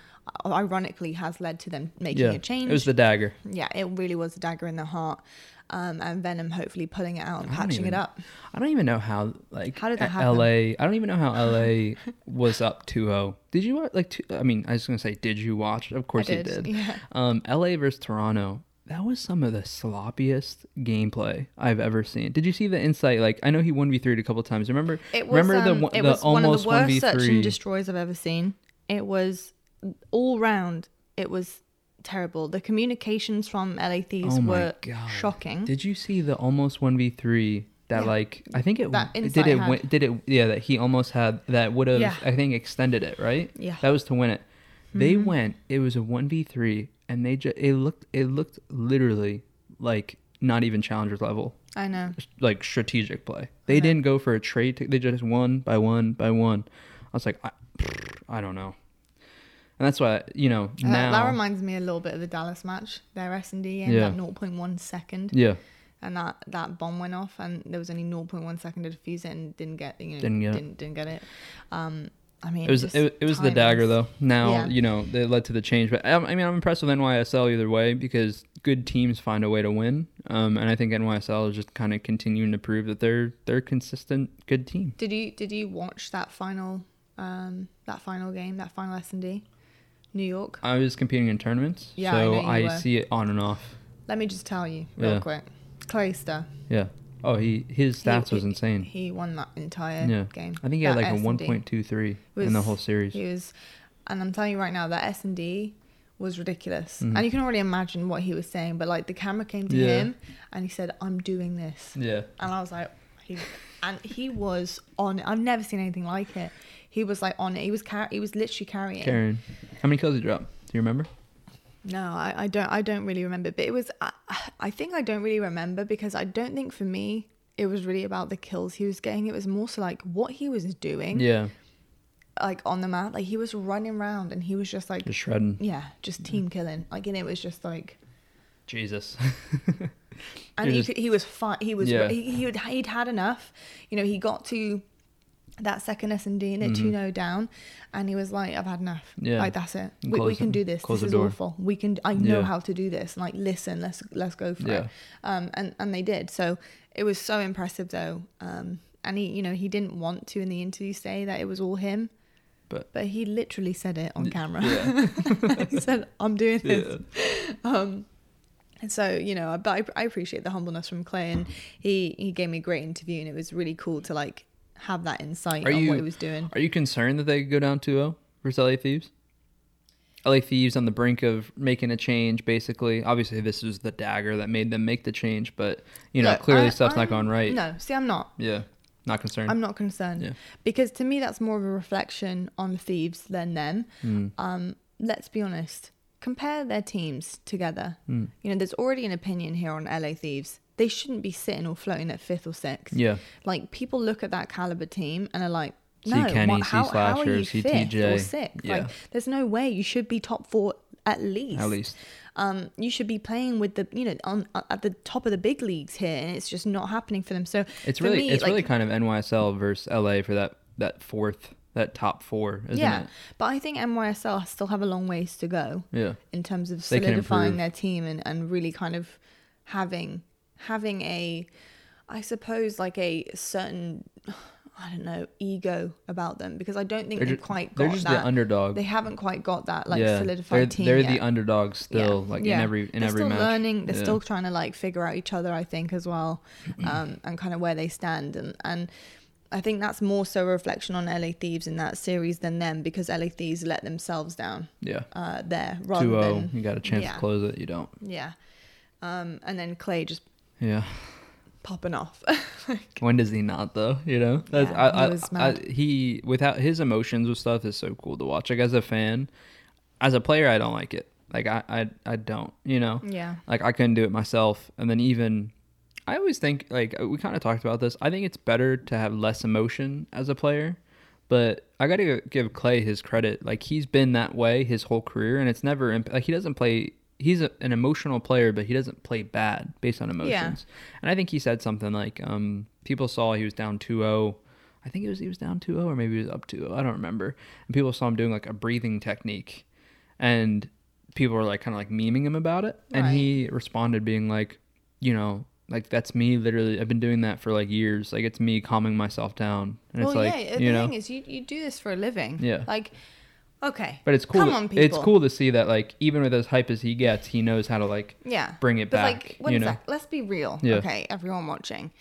Speaker 1: ironically has led to them making
Speaker 2: Yeah,
Speaker 1: a change.
Speaker 2: it was the dagger.
Speaker 1: yeah, it really was a dagger in the heart. Um, and Venom hopefully pulling it out and patching
Speaker 2: even-
Speaker 1: it up.
Speaker 2: I don't even know how like
Speaker 1: How did that happen?
Speaker 2: LA. I don't even know how LA was up 2-0. Did you watch like? Two, I mean, I was gonna say, did you watch? Of course
Speaker 1: I
Speaker 2: you did.
Speaker 1: Yeah.
Speaker 2: Um, LA versus Toronto. That was some of the sloppiest gameplay I've ever seen. Did you see the insight? Like, I know he one v three a couple times. Remember?
Speaker 1: It was,
Speaker 2: remember
Speaker 1: um,
Speaker 2: the one-
Speaker 1: it
Speaker 2: the
Speaker 1: was one of the worst search and destroys I've ever seen. It was all round. It was terrible. The communications from LA Thieves
Speaker 2: Oh
Speaker 1: were
Speaker 2: God.
Speaker 1: shocking.
Speaker 2: Did you see the almost one v three? That
Speaker 1: Yeah.
Speaker 2: like I think it did it
Speaker 1: had-
Speaker 2: win, did it yeah that he almost had that would have
Speaker 1: Yeah.
Speaker 2: I think extended it right
Speaker 1: Yeah.
Speaker 2: that was to win it they
Speaker 1: Mhm.
Speaker 2: went it was a 1v3 and they just it looked it looked literally like not even challengers level
Speaker 1: I know.
Speaker 2: like strategic play. They didn't go for a trade. To, they just one by one by one. I was like, I, I don't know. And that's why you know
Speaker 1: Uh,
Speaker 2: now.
Speaker 1: that reminds me a little bit of the Dallas match, their S and D game,
Speaker 2: Yeah.
Speaker 1: that 0.1 second,
Speaker 2: yeah,
Speaker 1: and that that bomb went off, and there was only 0.1 second to defuse it, and didn't get you know
Speaker 2: Didn't get it.
Speaker 1: didn't, didn't get it. Um, I mean,
Speaker 2: it was it, it was the dagger though. Now
Speaker 1: Yeah.
Speaker 2: you know it led to the change. But um, I mean, I'm impressed with NYSL either way because good teams find a way to win. Um, and I think NYSL is just kind of continuing to prove that they're they're a consistent good team.
Speaker 1: Did you did you watch that final um that final game, that final S and D, New York?
Speaker 2: I was competing in tournaments,
Speaker 1: Yeah, I
Speaker 2: so I,
Speaker 1: were.
Speaker 2: see it on and off.
Speaker 1: Let me just tell you real
Speaker 2: Yeah.
Speaker 1: quick. Clayster.
Speaker 2: Yeah. Oh, he his stats
Speaker 1: he,
Speaker 2: was insane.
Speaker 1: He won that entire
Speaker 2: Yeah.
Speaker 1: game.
Speaker 2: I think he had like a
Speaker 1: S&D.
Speaker 2: one point two three in the whole series.
Speaker 1: He was, and I'm telling you right now that S and D was ridiculous,
Speaker 2: Mhm.
Speaker 1: and you can already imagine what he was saying. But like the camera came to
Speaker 2: Yeah.
Speaker 1: him, and he said, "I'm doing this,"
Speaker 2: Yeah.
Speaker 1: and I was like, he, and he was on. it. I've never seen anything like it. He was like on it. He was car- He was literally carrying.
Speaker 2: Karen, how many kills did you drop? Do you remember?
Speaker 1: No, I, I don't. I don't really remember. But it was. I, I think I don't really remember because I don't think for me it was really about the kills he was getting. It was more so like what he was doing,
Speaker 2: Yeah,
Speaker 1: like on the map. Like he was running around and he was just like,
Speaker 2: just shredding.
Speaker 1: yeah, just team killing. Like and it was just like,
Speaker 2: Jesus.
Speaker 1: and he,
Speaker 2: just-
Speaker 1: could- he was fine. He was.
Speaker 2: Yeah.
Speaker 1: He, he would, he'd had enough. You know, he got to that second S and D and two
Speaker 2: Mhm.
Speaker 1: 0 down, and he was like, I've had enough.
Speaker 2: Yeah.
Speaker 1: like that's it. We, we can do this.
Speaker 2: close
Speaker 1: This is
Speaker 2: door.
Speaker 1: awful. We can. I know
Speaker 2: Yeah.
Speaker 1: how to do this. Like listen, let's let's go for
Speaker 2: Yeah.
Speaker 1: it. Um, and and they did. So it was so impressive though. Um, and he, you know, he didn't want to in the interview say that it was all him,
Speaker 2: But-
Speaker 1: but he literally said it on camera.
Speaker 2: Yeah.
Speaker 1: he said, "I'm doing this." Um, and so you know, but I, I appreciate the humbleness from Clay, and he he gave me a great interview, and it was really cool to like have that insight
Speaker 2: Are
Speaker 1: on
Speaker 2: you-
Speaker 1: what he was doing.
Speaker 2: Are you concerned that they could go down 2-0 versus LA Thieves? LA Thieves on the brink of making a change, basically. Obviously, this was the dagger that made them make the change, but you know, clearly
Speaker 1: I-
Speaker 2: stuff's not
Speaker 1: I'm-
Speaker 2: going right.
Speaker 1: No, see, I'm not.
Speaker 2: Yeah, not concerned.
Speaker 1: I'm not concerned
Speaker 2: Yeah.
Speaker 1: because to me that's more of a reflection on the thieves than them.
Speaker 2: Mm.
Speaker 1: Um, let's be honest. Compare their teams together.
Speaker 2: Mm.
Speaker 1: You know, there's already an opinion here on LA Thieves. They shouldn't be sitting or floating at fifth or sixth.
Speaker 2: Yeah,
Speaker 1: Like people look at that caliber team and are like,
Speaker 2: See
Speaker 1: no,
Speaker 2: Kenny,
Speaker 1: what,
Speaker 2: see
Speaker 1: how, how are you
Speaker 2: Slasher, see
Speaker 1: fifth
Speaker 2: TJ.
Speaker 1: or sixth?
Speaker 2: Yeah.
Speaker 1: Like, there's no way you should be top four at least.
Speaker 2: at least.
Speaker 1: Um, you should be playing with the, you know, on at the top of the big leagues here, and it's just not happening for them. So
Speaker 2: It's really
Speaker 1: me,
Speaker 2: it's
Speaker 1: like-
Speaker 2: really kind of NYSL versus LA for that that fourth that top four, isn't
Speaker 1: yeah.
Speaker 2: it?
Speaker 1: But I think NYSL still have a long ways to go
Speaker 2: Yeah.
Speaker 1: in terms of solidifying their team and, and really kind of having having a I suppose like a certain I don't know, ego about them because I don't think
Speaker 2: They're
Speaker 1: they've
Speaker 2: ju-
Speaker 1: quite
Speaker 2: they're
Speaker 1: got
Speaker 2: just
Speaker 1: that.
Speaker 2: the underdog.
Speaker 1: They haven't quite got that like
Speaker 2: yeah,
Speaker 1: solidified
Speaker 2: they're,
Speaker 1: team
Speaker 2: they're
Speaker 1: yet.
Speaker 2: the underdogs still, like in every in
Speaker 1: they're
Speaker 2: every
Speaker 1: still
Speaker 2: match.
Speaker 1: learning. They're
Speaker 2: Yeah.
Speaker 1: still trying to like figure out each other. I think as well, um, and kind of where they stand. And and I think that's more so a reflection on LA Thieves in that series than them because LA Thieves let themselves down
Speaker 2: yeah.
Speaker 1: uh, there rather
Speaker 2: 2-0,
Speaker 1: than
Speaker 2: you got a chance
Speaker 1: yeah.
Speaker 2: to close it. You don't.
Speaker 1: yeah. Um, and then Clay just
Speaker 2: Yeah.
Speaker 1: popping off.
Speaker 2: When does he not though? You know, That's,
Speaker 1: Yeah,
Speaker 2: I,
Speaker 1: he
Speaker 2: I, he without his emotions with stuff is so cool to watch. Like as a fan, as a player, I don't like it. Like I, I, I don't. You know,
Speaker 1: yeah.
Speaker 2: like I couldn't do it myself. And then even, I always think like we kind of talked about this. I think it's better to have less emotion as a player. But I got to give Clay his credit. Like he's been that way his whole career, and it's never imp- like he doesn't play. He's a, an emotional player, but he doesn't play bad based on emotions. Yeah. And I think he said something like, um, "People saw he was down 2-0. I think it was he was down 2-0 or maybe he was up 2-0. I don't remember. And people saw him doing like a breathing technique, and people were like kind of like memeing him about it. And he responded being like, you know, like that's me literally. I've been doing that for like years. Like it's me calming myself down. And
Speaker 1: well,
Speaker 2: it's like,
Speaker 1: yeah. The
Speaker 2: you know,
Speaker 1: thing is, you you do this for a living.
Speaker 2: Yeah.
Speaker 1: Like, okay.
Speaker 2: but it's cool.
Speaker 1: Come
Speaker 2: to-
Speaker 1: on,
Speaker 2: It's cool to see that like even with as hype as he gets, he knows how to like
Speaker 1: Yeah.
Speaker 2: bring it
Speaker 1: But
Speaker 2: back.
Speaker 1: like,
Speaker 2: you know,
Speaker 1: that? Let's be real.
Speaker 2: Yeah.
Speaker 1: Okay, everyone watching.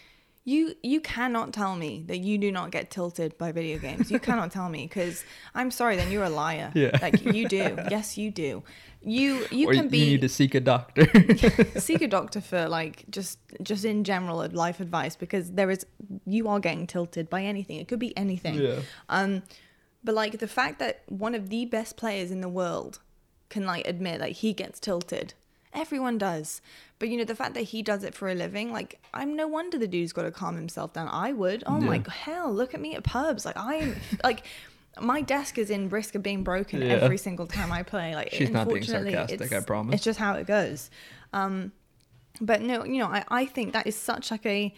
Speaker 1: You you cannot tell me that you do not get tilted by video games. You cannot tell me because I'm sorry, then you're a liar.
Speaker 2: Yeah.
Speaker 1: Like you do. Yes, you do. You you
Speaker 2: or
Speaker 1: can
Speaker 2: you
Speaker 1: be
Speaker 2: need to seek a doctor.
Speaker 1: seek a doctor for like just just in general life advice because there is you are getting tilted by anything. It could be anything.
Speaker 2: yeah.
Speaker 1: Um, but like the fact that one of the best players in the world can like admit like he gets tilted. Everyone does. But you know, the fact that he does it for a living, like I'm no wonder the dude's got to calm himself down. I would. Oh my
Speaker 2: Yeah.
Speaker 1: hell, look at me at pubs. Like I'm like my desk is in risk of being broken
Speaker 2: Yeah.
Speaker 1: every single time I play. Like
Speaker 2: She's not being
Speaker 1: unfortunately,
Speaker 2: sarcastic, I promise.
Speaker 1: It's just how it goes. Um but no, you know, I, I think that is such like a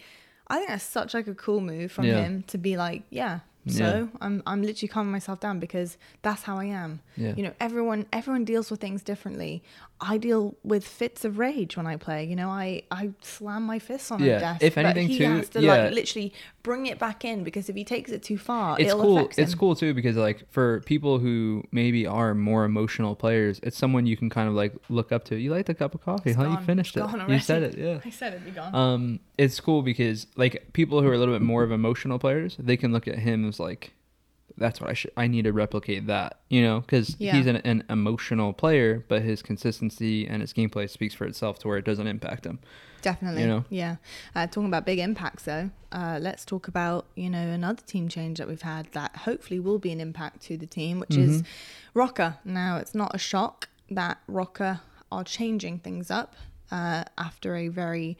Speaker 1: I think that's such like a cool move from
Speaker 2: Yeah.
Speaker 1: him to be like, yeah,
Speaker 2: Yeah.
Speaker 1: so I'm I'm literally calming myself down because that's how I am.
Speaker 2: Yeah.
Speaker 1: You know, everyone everyone deals with things differently. I deal with fits of rage when I play. You know, I I slam my fists on
Speaker 2: Yeah,
Speaker 1: a desk.
Speaker 2: if
Speaker 1: but
Speaker 2: anything
Speaker 1: he
Speaker 2: too,
Speaker 1: has to
Speaker 2: yeah.
Speaker 1: like literally bring it back in because if he takes it too far,
Speaker 2: it's
Speaker 1: it'll
Speaker 2: cool. It's cool too because like for people who maybe are more emotional players, it's someone you can kind of like look up to. You like the cup of coffee?
Speaker 1: It's
Speaker 2: How you finished
Speaker 1: It's
Speaker 2: it? You said it. Yeah.
Speaker 1: I said it'd be gone.
Speaker 2: Um, it's cool because like people who are a little bit more of emotional players, they can look at him as like, that's what I should. I need to replicate that, you know, because
Speaker 1: Yeah.
Speaker 2: he's an, an emotional player, but his consistency and his gameplay speaks for itself to where it doesn't impact him.
Speaker 1: Definitely.
Speaker 2: You know?
Speaker 1: Yeah. Uh, talking about big impacts, though, uh, let's talk about, you know, another team change that we've had that hopefully will be an impact to the team, which is
Speaker 2: Mm-hmm.
Speaker 1: Rokkr. Now, it's not a shock that Rokkr are changing things up uh, after a very,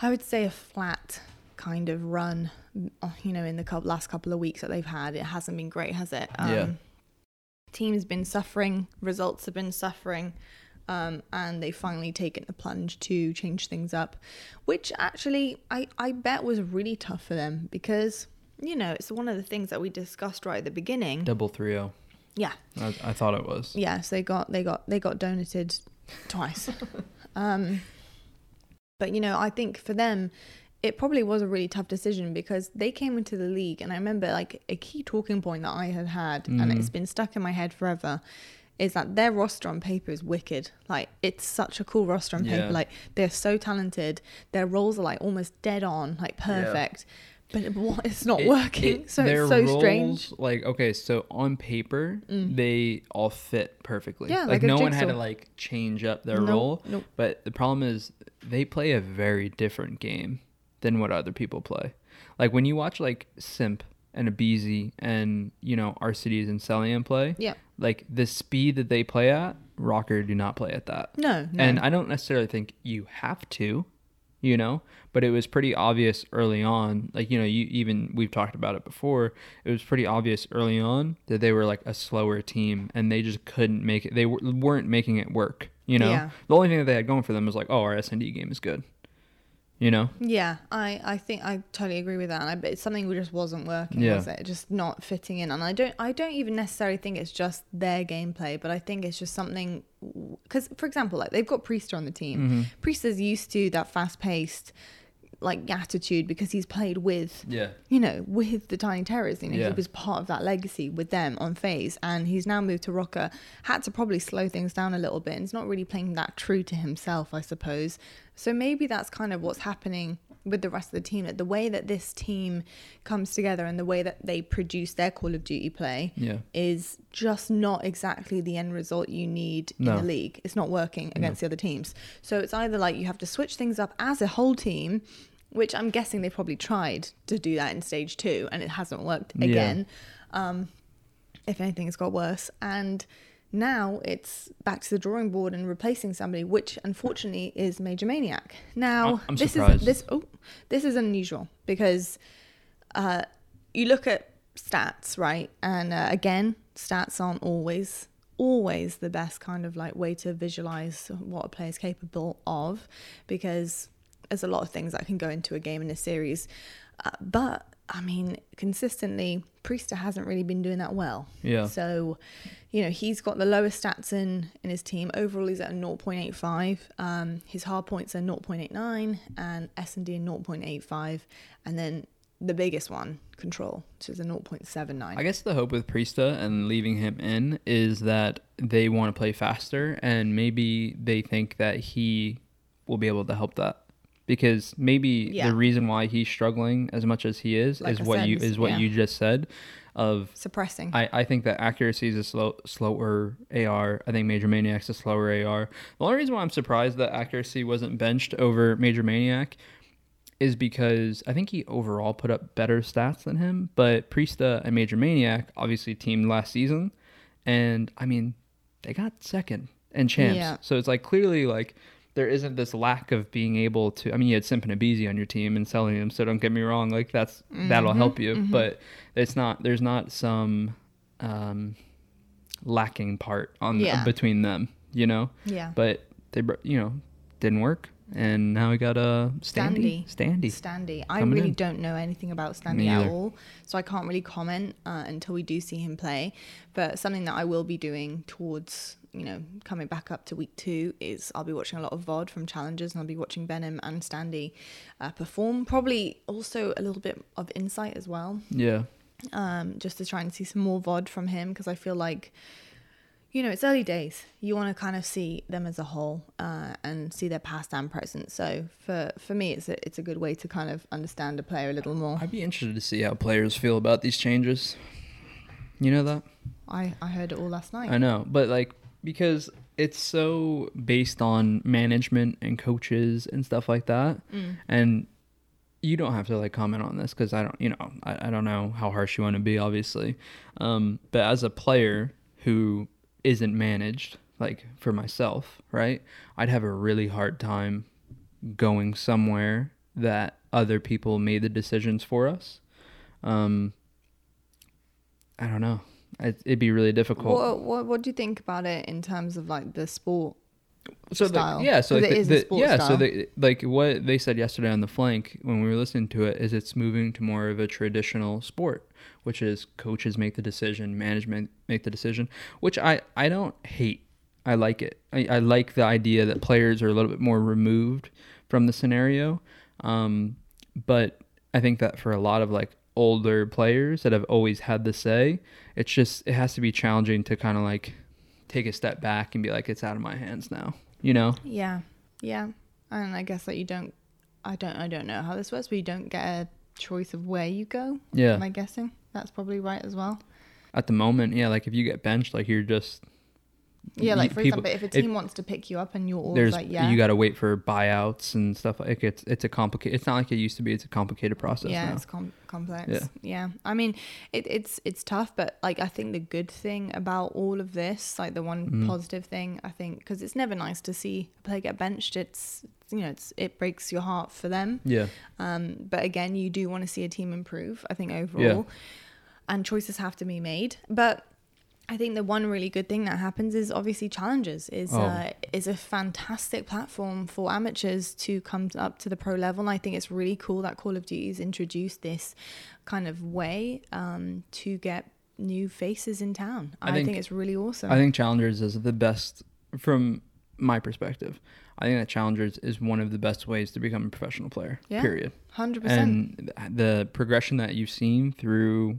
Speaker 1: I would say, a flat kind of run, you know, in the last couple of weeks that they've had. It hasn't been great, has it? Um,
Speaker 2: Yeah.
Speaker 1: Team's been suffering, results have been suffering um, and they've finally taken the plunge to change things up, which actually I, I bet was really tough for them because you know it's one of the things that we discussed right at the beginning.
Speaker 2: Double three zero.
Speaker 1: Yeah,
Speaker 2: I, I thought it was.
Speaker 1: yes, they got they got they got donated twice. um, but you know I think for them. It probably was a really tough decision because they came into the league, and I remember like a key talking point that I had had, and
Speaker 2: Mhm.
Speaker 1: it's been stuck in my head forever, is that their roster on paper is wicked. Like it's such a cool roster on paper.
Speaker 2: Yeah.
Speaker 1: Like they're so talented. Their roles are like almost dead on, like perfect. But it, it's not
Speaker 2: It-
Speaker 1: working.
Speaker 2: it-
Speaker 1: so it's so
Speaker 2: roles,
Speaker 1: strange.
Speaker 2: Like okay, so on paper
Speaker 1: Mm.
Speaker 2: they all fit perfectly.
Speaker 1: Yeah,
Speaker 2: like,
Speaker 1: like
Speaker 2: no one had to like change up their role.
Speaker 1: nope.
Speaker 2: But the problem is they play a very different game than what other people play. Like when you watch like Simp and aBeZy and you know Arcitys and Cellium play,
Speaker 1: Yeah.
Speaker 2: like the speed that they play at, Rokkr do not play at that.
Speaker 1: No, no.
Speaker 2: And I don't necessarily think you have to, you know, but it was pretty obvious early on. Like, you know, you even we've talked about it before. It was pretty obvious early on that they were like a slower team and they just couldn't make it. They w- weren't making it work, you know.
Speaker 1: Yeah.
Speaker 2: The only thing that they had going for them was like, oh, our S&D game is good. You know?
Speaker 1: Yeah, I, I think I totally agree with that. And I it's something that just wasn't working,
Speaker 2: Yeah.
Speaker 1: was it? Just not fitting in. And I don't I don't even necessarily think it's just their gameplay, but I think it's just something because for example, like they've got Priestahh on the team.
Speaker 2: Mm-hmm.
Speaker 1: Priestahh's used to that fast paced like attitude because he's played with
Speaker 2: Yeah.
Speaker 1: you know, with the Tiny Terrors. You know,
Speaker 2: Yeah.
Speaker 1: he was part of that legacy with them on FaZe, and he's now moved to Rokkr. Had to probably slow things down a little bit, and he's not really playing that true to himself, I suppose. So maybe that's kind of what's happening with the rest of the team. That the way that this team comes together and the way that they produce their Call of Duty play
Speaker 2: Yeah.
Speaker 1: is just not exactly the end result you need
Speaker 2: No.
Speaker 1: in the league. It's not working against the other teams. So it's either like you have to switch things up as a whole team, which I'm guessing they probably tried to do that in stage two and it hasn't worked
Speaker 2: Yeah.
Speaker 1: again. Um, if anything, it's got worse. And now it's back to the drawing board and replacing somebody, which unfortunately is MajorManiak. Now
Speaker 2: I'm
Speaker 1: this
Speaker 2: surprised.
Speaker 1: is this oh this is unusual because uh, you look at stats, right? And uh, again, stats aren't always always the best kind of like way to visualize what a player is capable of because there's a lot of things that can go into a game in a series. Uh, but I mean, consistently, Priestahh hasn't really been doing that well.
Speaker 2: Yeah.
Speaker 1: So, you know, he's got the lowest stats in in his team. Overall, he's at a 0.85. Um, his hard points are 0.89 and S and D are 0.85, and then the biggest one, control, which is a 0.79.
Speaker 2: I guess the hope with Priestahh and leaving him in is that they want to play faster and maybe they think that he will be able to help that. Because maybe
Speaker 1: Yeah.
Speaker 2: the reason why he's struggling as much as he is
Speaker 1: Like
Speaker 2: is
Speaker 1: I
Speaker 2: what
Speaker 1: said,
Speaker 2: you
Speaker 1: is-
Speaker 2: is what
Speaker 1: yeah.
Speaker 2: you just said of
Speaker 1: Suppressing.
Speaker 2: I, I think that accuracy is a slow, slower AR. I think MajorManiak's a slower AR. The only reason why I'm surprised that accuracy wasn't benched over MajorManiak is because I think he overall put up better stats than him. But Priestahh and MajorManiak obviously teamed last season, and I mean they got second and champs.
Speaker 1: Yeah.
Speaker 2: So it's like clearly like there isn't this lack of being able to. I mean, you had Simp and aBeZy on your team and selling them, so don't get me wrong. Like that's that'll help you, but it's not. There's not some um, lacking part on
Speaker 1: Yeah.
Speaker 2: between them. You know,
Speaker 1: yeah.
Speaker 2: but they br- you know didn't work, and now we got a Standy. Standy.
Speaker 1: Standy. I really
Speaker 2: in.
Speaker 1: don't know anything about Standy at all, so I can't really comment uh, until we do see him play. But something that I will be doing towards you know coming back up to week two is I'll be watching a lot of VOD from challengers, and I'll be watching Benham and Standy uh, perform. Probably also a little bit of insight as well,
Speaker 2: Yeah.
Speaker 1: um, just to try and see some more VOD from him because I feel like. You know, it's early days. You want to kind of see them as a whole uh, and see their past and present. So for for me, it's a it's a good way to kind of understand a player a little more.
Speaker 2: I'd be interested to see how players feel about these changes. You know that?
Speaker 1: I I heard it all last night.
Speaker 2: I know, but like because it's so based on management and coaches and stuff like that,
Speaker 1: Mm.
Speaker 2: and you don't have to like comment on this because I don't, you know, I, I don't know how harsh you want to be, obviously, um, but as a player who isn't managed, like for myself, right, I'd have a really hard time going somewhere that other people made the decisions for us. Um, I don't know. It, it'd be really difficult.
Speaker 1: What, what what do you think about it in terms of like the sport?
Speaker 2: so
Speaker 1: style.
Speaker 2: The, yeah, so like
Speaker 1: it
Speaker 2: the,
Speaker 1: is
Speaker 2: the- yeah, so
Speaker 1: style.
Speaker 2: they, like what they said yesterday on the flank when we were listening to it is it's moving to more of a traditional sport, which is coaches make the decision, management make the decision, which I I don't hate. I like it. I, I like the idea that players are a little bit more removed from the scenario, um, but I think that for a lot of like older players that have always had the say, it's just it has to be challenging to kind of like take a step back and be like it's out of my hands now you know
Speaker 1: Yeah, yeah, and I guess that you don't. I don't. I don't know how this works, but you don't get a choice of where you go.
Speaker 2: yeah
Speaker 1: Am I guessing that's probably right as well?
Speaker 2: at the moment yeah like if you get benched like you're just
Speaker 1: Yeah, like for
Speaker 2: people-
Speaker 1: example, if a team wants to pick you up and you're all like, yeah,
Speaker 2: you got to wait for buyouts and stuff like it's it's a complicated it's not like it used to be it's a complicated process
Speaker 1: yeah,
Speaker 2: now
Speaker 1: it's com- complex.
Speaker 2: Yeah.
Speaker 1: Yeah. I mean, it, it's it's tough, but like I think the good thing about all of this, like the one
Speaker 2: Mhm.
Speaker 1: positive thing, I think, because it's never nice to see a player get benched. It's you know, it's it breaks your heart for them.
Speaker 2: yeah
Speaker 1: Um, but again, you do want to see a team improve. I think overall, and choices have to be made. But I think the one really good thing that happens is obviously challengers is
Speaker 2: Oh.
Speaker 1: uh, is a fantastic platform for amateurs to come up to the pro level. And I think it's really cool that Call of Duty's introduced this kind of way um, to get new faces in town.
Speaker 2: I
Speaker 1: I,
Speaker 2: think-
Speaker 1: think, it's really awesome.
Speaker 2: i think challengers is the best from my perspective I think that challengers is one of the best ways to become a professional player.
Speaker 1: Yeah.
Speaker 2: Period.
Speaker 1: Hundred percent.
Speaker 2: And the progression that you've seen through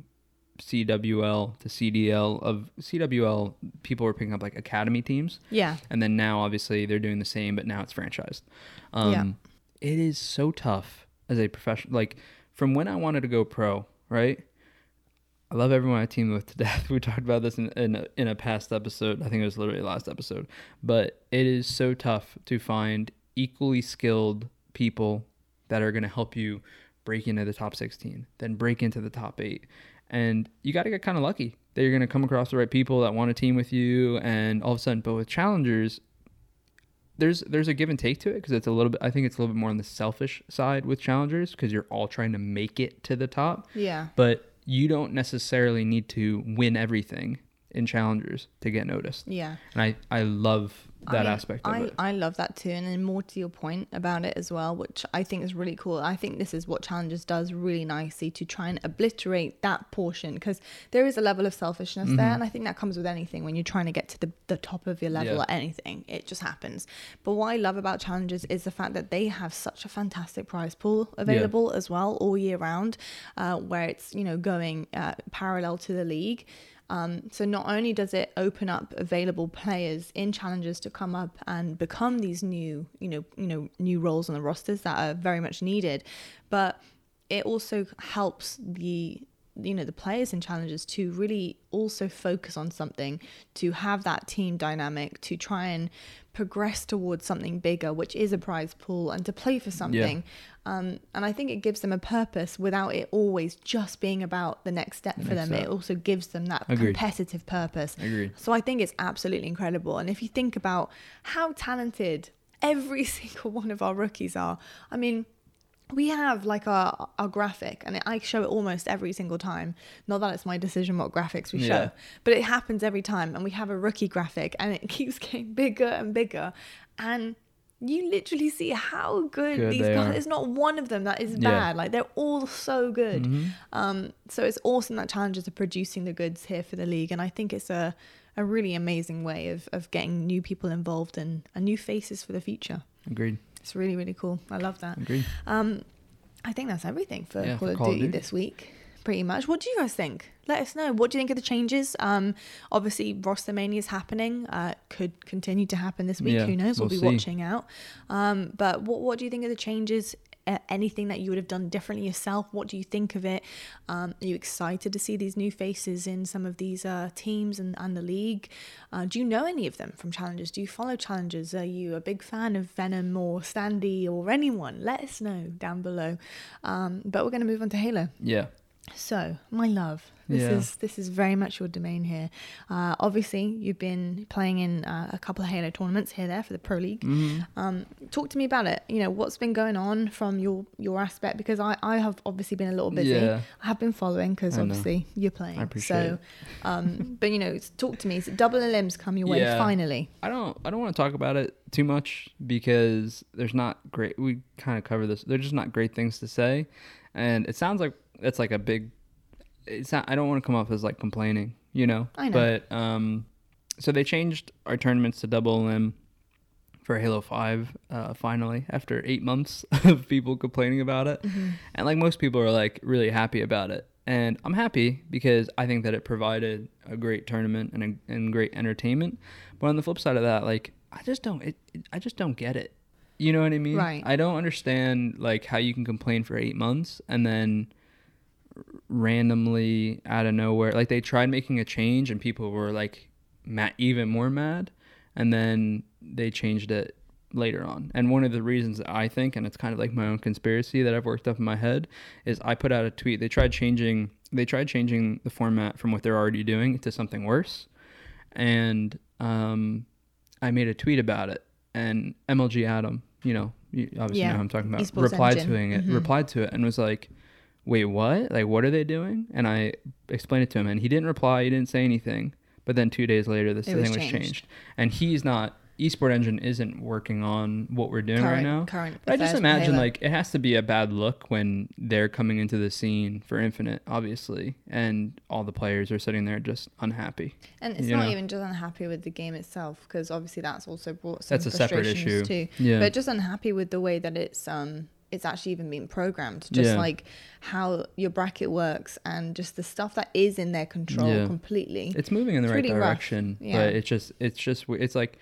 Speaker 2: CWL to CDL of CWL, people were picking up like academy teams,
Speaker 1: Yeah.
Speaker 2: and then now obviously they're doing the same, but now it's franchised. Um,
Speaker 1: Yeah.
Speaker 2: It is so tough as a professional. Like from when I wanted to go pro, right? I love everyone I team with to death. We talked about this in in a, in a past episode. I think it was literally last episode. But it is so tough to find equally skilled people that are going to help you break into the top 16, then break into the top 8. And you got to get kind of lucky that you're going to come across the right people that want to team with you. And all of a sudden but with challengers there's there's a give and take to it because it's a little bit I think it's a little bit more on the selfish side with challengers because you're all trying to make it to the top.
Speaker 1: Yeah.
Speaker 2: but you don't necessarily need to win everything in challengers to get noticed.
Speaker 1: Yeah.
Speaker 2: And I, I love that
Speaker 1: mean,
Speaker 2: aspect of
Speaker 1: I,
Speaker 2: it.
Speaker 1: I love that too. And then more to your point about it as well, which I think is really cool. I think this is what Challengers does really nicely to try and obliterate that portion because there is a level of selfishness there. And I think that comes with anything when you're trying to get to the, the top of your level
Speaker 2: Yeah.
Speaker 1: at anything. It just happens. But what I love about Challengers is the fact that they have such a fantastic prize pool available as well all year round, uh, where it's, you know, going uh, parallel to the league. Um, so not only does it open up available players in challengers to come up and become these new, you know, you know, new roles on the rosters that are very much needed, but it also helps the you know the players and challengers to really also focus on something to have that team dynamic to try and progress towards something bigger which is a prize pool and to play for something um, and i think it gives them a purpose without it always just being about the next step for them it also gives them that
Speaker 2: Agreed.
Speaker 1: competitive purpose
Speaker 2: Agreed.
Speaker 1: so I think it's absolutely incredible. And if you think about how talented every single one of our rookies are, I mean, we have like our our graphic, and I show it almost every single time. Not that it's my decision what graphics we show,
Speaker 2: Yeah.
Speaker 1: but it happens every time. And we have a rookie graphic, and it keeps getting bigger and bigger, and you literally see how good,
Speaker 2: Good
Speaker 1: these guys.
Speaker 2: are.
Speaker 1: There's not one of them that is
Speaker 2: Yeah.
Speaker 1: bad. Like they're all so good.
Speaker 2: Mhm.
Speaker 1: Um, so it's awesome that challengers are producing the goods here for the league, and I think it's a a really amazing way of of getting new people involved and, and new faces for the future.
Speaker 2: Agreed.
Speaker 1: It's really really cool. I love that.
Speaker 2: Agreed.
Speaker 1: Um, I think that's everything for
Speaker 2: Yeah,
Speaker 1: Call,
Speaker 2: for
Speaker 1: of,
Speaker 2: Call of
Speaker 1: Duty
Speaker 2: Duty.
Speaker 1: this week. Pretty much. What do you guys think? Let us know. What do you think of the changes? Um, obviously, Roster Mania is happening. Uh, could continue to happen this week.
Speaker 2: Yeah,
Speaker 1: Who knows? We'll,
Speaker 2: we'll
Speaker 1: be
Speaker 2: see.
Speaker 1: watching out. Um, but what what do you think of the changes? Anything that you would have done differently yourself? What do you think of it? Um, are you excited to see these new faces in some of these uh, teams and, and the league? Uh, do you know any of them from Challengers? Do you follow Challengers? Are you a big fan of Venom or Standy or anyone? Let us know down below. Um, but we're going to move on to Halo.
Speaker 2: Yeah.
Speaker 1: So, my love, this
Speaker 2: Yeah.
Speaker 1: is this is very much your domain here. Uh, obviously, you've been playing in uh, a couple of Halo tournaments here there for the Pro League.
Speaker 2: hmm
Speaker 1: Um, talk to me about it. You know, what's been going on from your your aspect because I I have obviously been a little busy.
Speaker 2: Yeah.
Speaker 1: I have been following because
Speaker 2: I know.
Speaker 1: obviously you're playing.
Speaker 2: I appreciate
Speaker 1: so, um, but you know, talk to me. So double limbs come your way
Speaker 2: Yeah.
Speaker 1: finally.
Speaker 2: I don't I don't want to talk about it too much because there's not great we kind of cover this. There's just not great things to say. And it sounds like it's like a big it's not I don't want to come off as like complaining, you know.
Speaker 1: I know.
Speaker 2: But um so they changed our tournaments to double limb for Halo 5 uh, finally after 8 months of people complaining about it.
Speaker 1: Mm-hmm.
Speaker 2: And like most people are like really happy about it. And I'm happy because I think that it provided a great tournament and, a, and great entertainment. But on the flip side of that, like I just don't it, it- I just don't get it. You know what I mean?
Speaker 1: Right.
Speaker 2: I don't understand like how you can complain for 8 months and then randomly out of nowhere like they tried making a change and people were like mad, even more mad and then they changed it later on. And one of the reasons that i think and it's kind of like my own conspiracy that i've worked up in my head is i put out a tweet. They tried changing they tried changing the format from what they're already doing to something worse. And um, i made a tweet about it. And mlg adam you know you obviously
Speaker 1: Yeah,
Speaker 2: know who i'm talking about
Speaker 1: esports
Speaker 2: replied
Speaker 1: engine.
Speaker 2: to it
Speaker 1: Mhm.
Speaker 2: replied to it and was like wait what like what are they doing and i explained it to him and he didn't reply he didn't say anything but then two days later this
Speaker 1: It
Speaker 2: thing
Speaker 1: was
Speaker 2: was
Speaker 1: changed.
Speaker 2: changed and he's not esport engine isn't working on what we're doing right now.
Speaker 1: current
Speaker 2: But I just imagine
Speaker 1: Halo.
Speaker 2: like it has to be a bad look when they're coming into the scene for Infinite, obviously, and all the players are sitting there just unhappy.
Speaker 1: And it's not
Speaker 2: know.
Speaker 1: even just unhappy with the game itself, because obviously that's also brought some
Speaker 2: That's a separate
Speaker 1: frustrations
Speaker 2: issue.
Speaker 1: too.
Speaker 2: Yeah.
Speaker 1: But just unhappy with the way that it's um it's actually even being programmed. Just
Speaker 2: Yeah.
Speaker 1: like how your bracket works and just the stuff that is in their control
Speaker 2: Yeah.
Speaker 1: completely.
Speaker 2: it's moving in the
Speaker 1: It's
Speaker 2: right
Speaker 1: really rough.
Speaker 2: direction
Speaker 1: Yeah.
Speaker 2: but it's just it's just it's like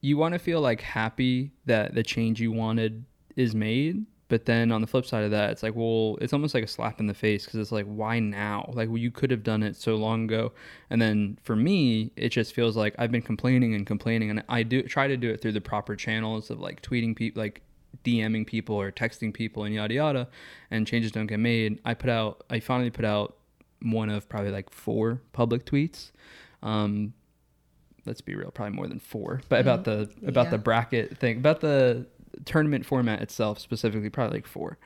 Speaker 2: you want to feel like happy that the change you wanted is made but then on the flip side of that it's like well it's almost like a slap in the face because it's like why now like well, you could have done it so long ago and then for me it just feels like i've been complaining and complaining and i do try to do it through the proper channels of like tweeting people like DMing people or texting people and yada yada, and changes don't get made. I put out, I finally put out one of probably like four public tweets. Um, let's be real, probably more than four, but about the about the bracket thing, about the tournament format itself specifically, probably like four,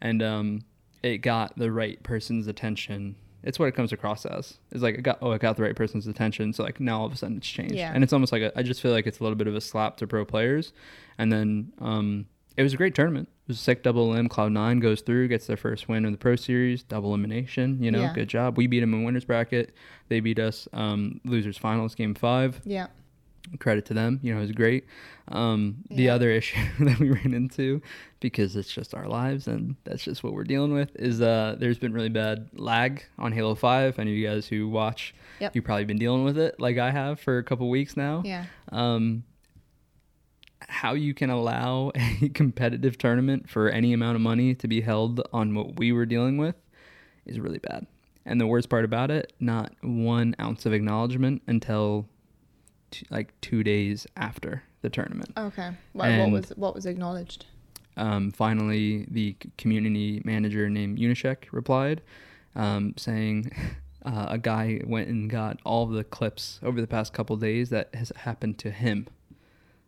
Speaker 2: and um, it got the right person's attention. It's what it comes across as. It's like it got oh, it got the right person's attention. So like now all of a sudden it's changed,
Speaker 1: Yeah.
Speaker 2: and it's almost like a, I just feel like it's a little bit of a slap to pro players, and then um, it was a great tournament. It was a sick double M. Cloud Nine goes through, gets their first win in the Pro Series, double elimination. You know,
Speaker 1: Yeah.
Speaker 2: good job. We beat them in winners bracket. They beat us um, losers finals game five.
Speaker 1: yeah.
Speaker 2: Credit to them. You know, it was great. Um, the other issue that we ran into, because it's just our lives and that's just what we're dealing with, is uh, there's been really bad lag on Halo Five. I know you guys who watch,
Speaker 1: Yep.
Speaker 2: you've probably been dealing with it like I have for a couple weeks now
Speaker 1: Yeah.
Speaker 2: um, how you can allow a competitive tournament for any amount of money to be held on what we were dealing with is really bad. And the worst part about it, not one ounce of acknowledgement until t- like two days after the tournament.
Speaker 1: Okay. What, what was what was acknowledged?
Speaker 2: Um, finally, the community manager named Unyshek replied, um, saying uh, a guy went and got all the clips over the past couple days that has happened to him.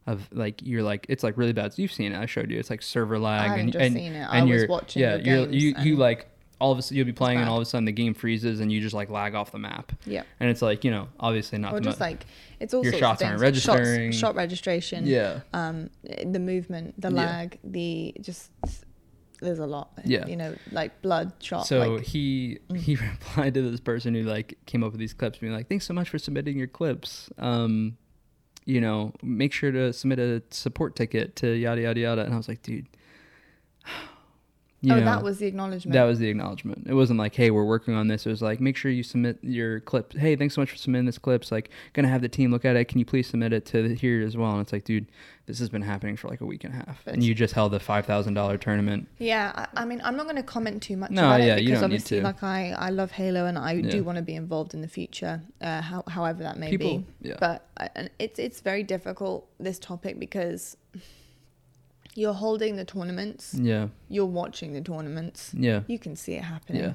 Speaker 2: Of like you're like it's like really bad. So you've seen it. I showed you. It's like server lag
Speaker 1: haven't
Speaker 2: and
Speaker 1: just
Speaker 2: and,
Speaker 1: seen it. I
Speaker 2: and
Speaker 1: was watching
Speaker 2: yeah
Speaker 1: your
Speaker 2: you're you you like all of a sudden you'll be playing and all of a sudden the game freezes and you just like lag off the map.
Speaker 1: Yeah.
Speaker 2: And it's like you know obviously not
Speaker 1: Or
Speaker 2: the
Speaker 1: just
Speaker 2: mo-
Speaker 1: like it's all
Speaker 2: Your shots aren't
Speaker 1: things. Shots-
Speaker 2: registering.
Speaker 1: shot registration.
Speaker 2: yeah
Speaker 1: Um, the movement, the
Speaker 2: Yeah.
Speaker 1: lag, the just there's a lot.
Speaker 2: Yeah.
Speaker 1: You know, like blood shot.
Speaker 2: So
Speaker 1: like,
Speaker 2: he
Speaker 1: Mm.
Speaker 2: he replied to this person who like came up with these clips, being like, "Thanks so much for submitting your clips. Um, you know, make sure to submit a support ticket to yada yada yada." And I was like, "Dude, you
Speaker 1: oh,
Speaker 2: know,
Speaker 1: that was the acknowledgement.
Speaker 2: that was the acknowledgement. It wasn't like, "Hey, we're working on this." It was like, "Make sure you submit your clip. Hey, thanks so much for submitting this clips. Like, gonna have the team look at it. Can you please submit it to here as well?" And it's like, dude, this has been happening for like a week and a half, and you just held a five thousand dollar tournament.
Speaker 1: Yeah, I, I mean, I'm not going to comment too much
Speaker 2: No,
Speaker 1: about
Speaker 2: yeah,
Speaker 1: it
Speaker 2: you
Speaker 1: because
Speaker 2: don't need
Speaker 1: obviously,
Speaker 2: to.
Speaker 1: like I, I love Halo and I
Speaker 2: Yeah.
Speaker 1: do want to be involved in the future, uh, how, however that may
Speaker 2: People,
Speaker 1: be.
Speaker 2: yeah.
Speaker 1: But I, and it's it's very difficult this topic because you're holding the tournaments,
Speaker 2: Yeah,
Speaker 1: you're watching the tournaments,
Speaker 2: yeah.
Speaker 1: you can see it happening,
Speaker 2: Yeah.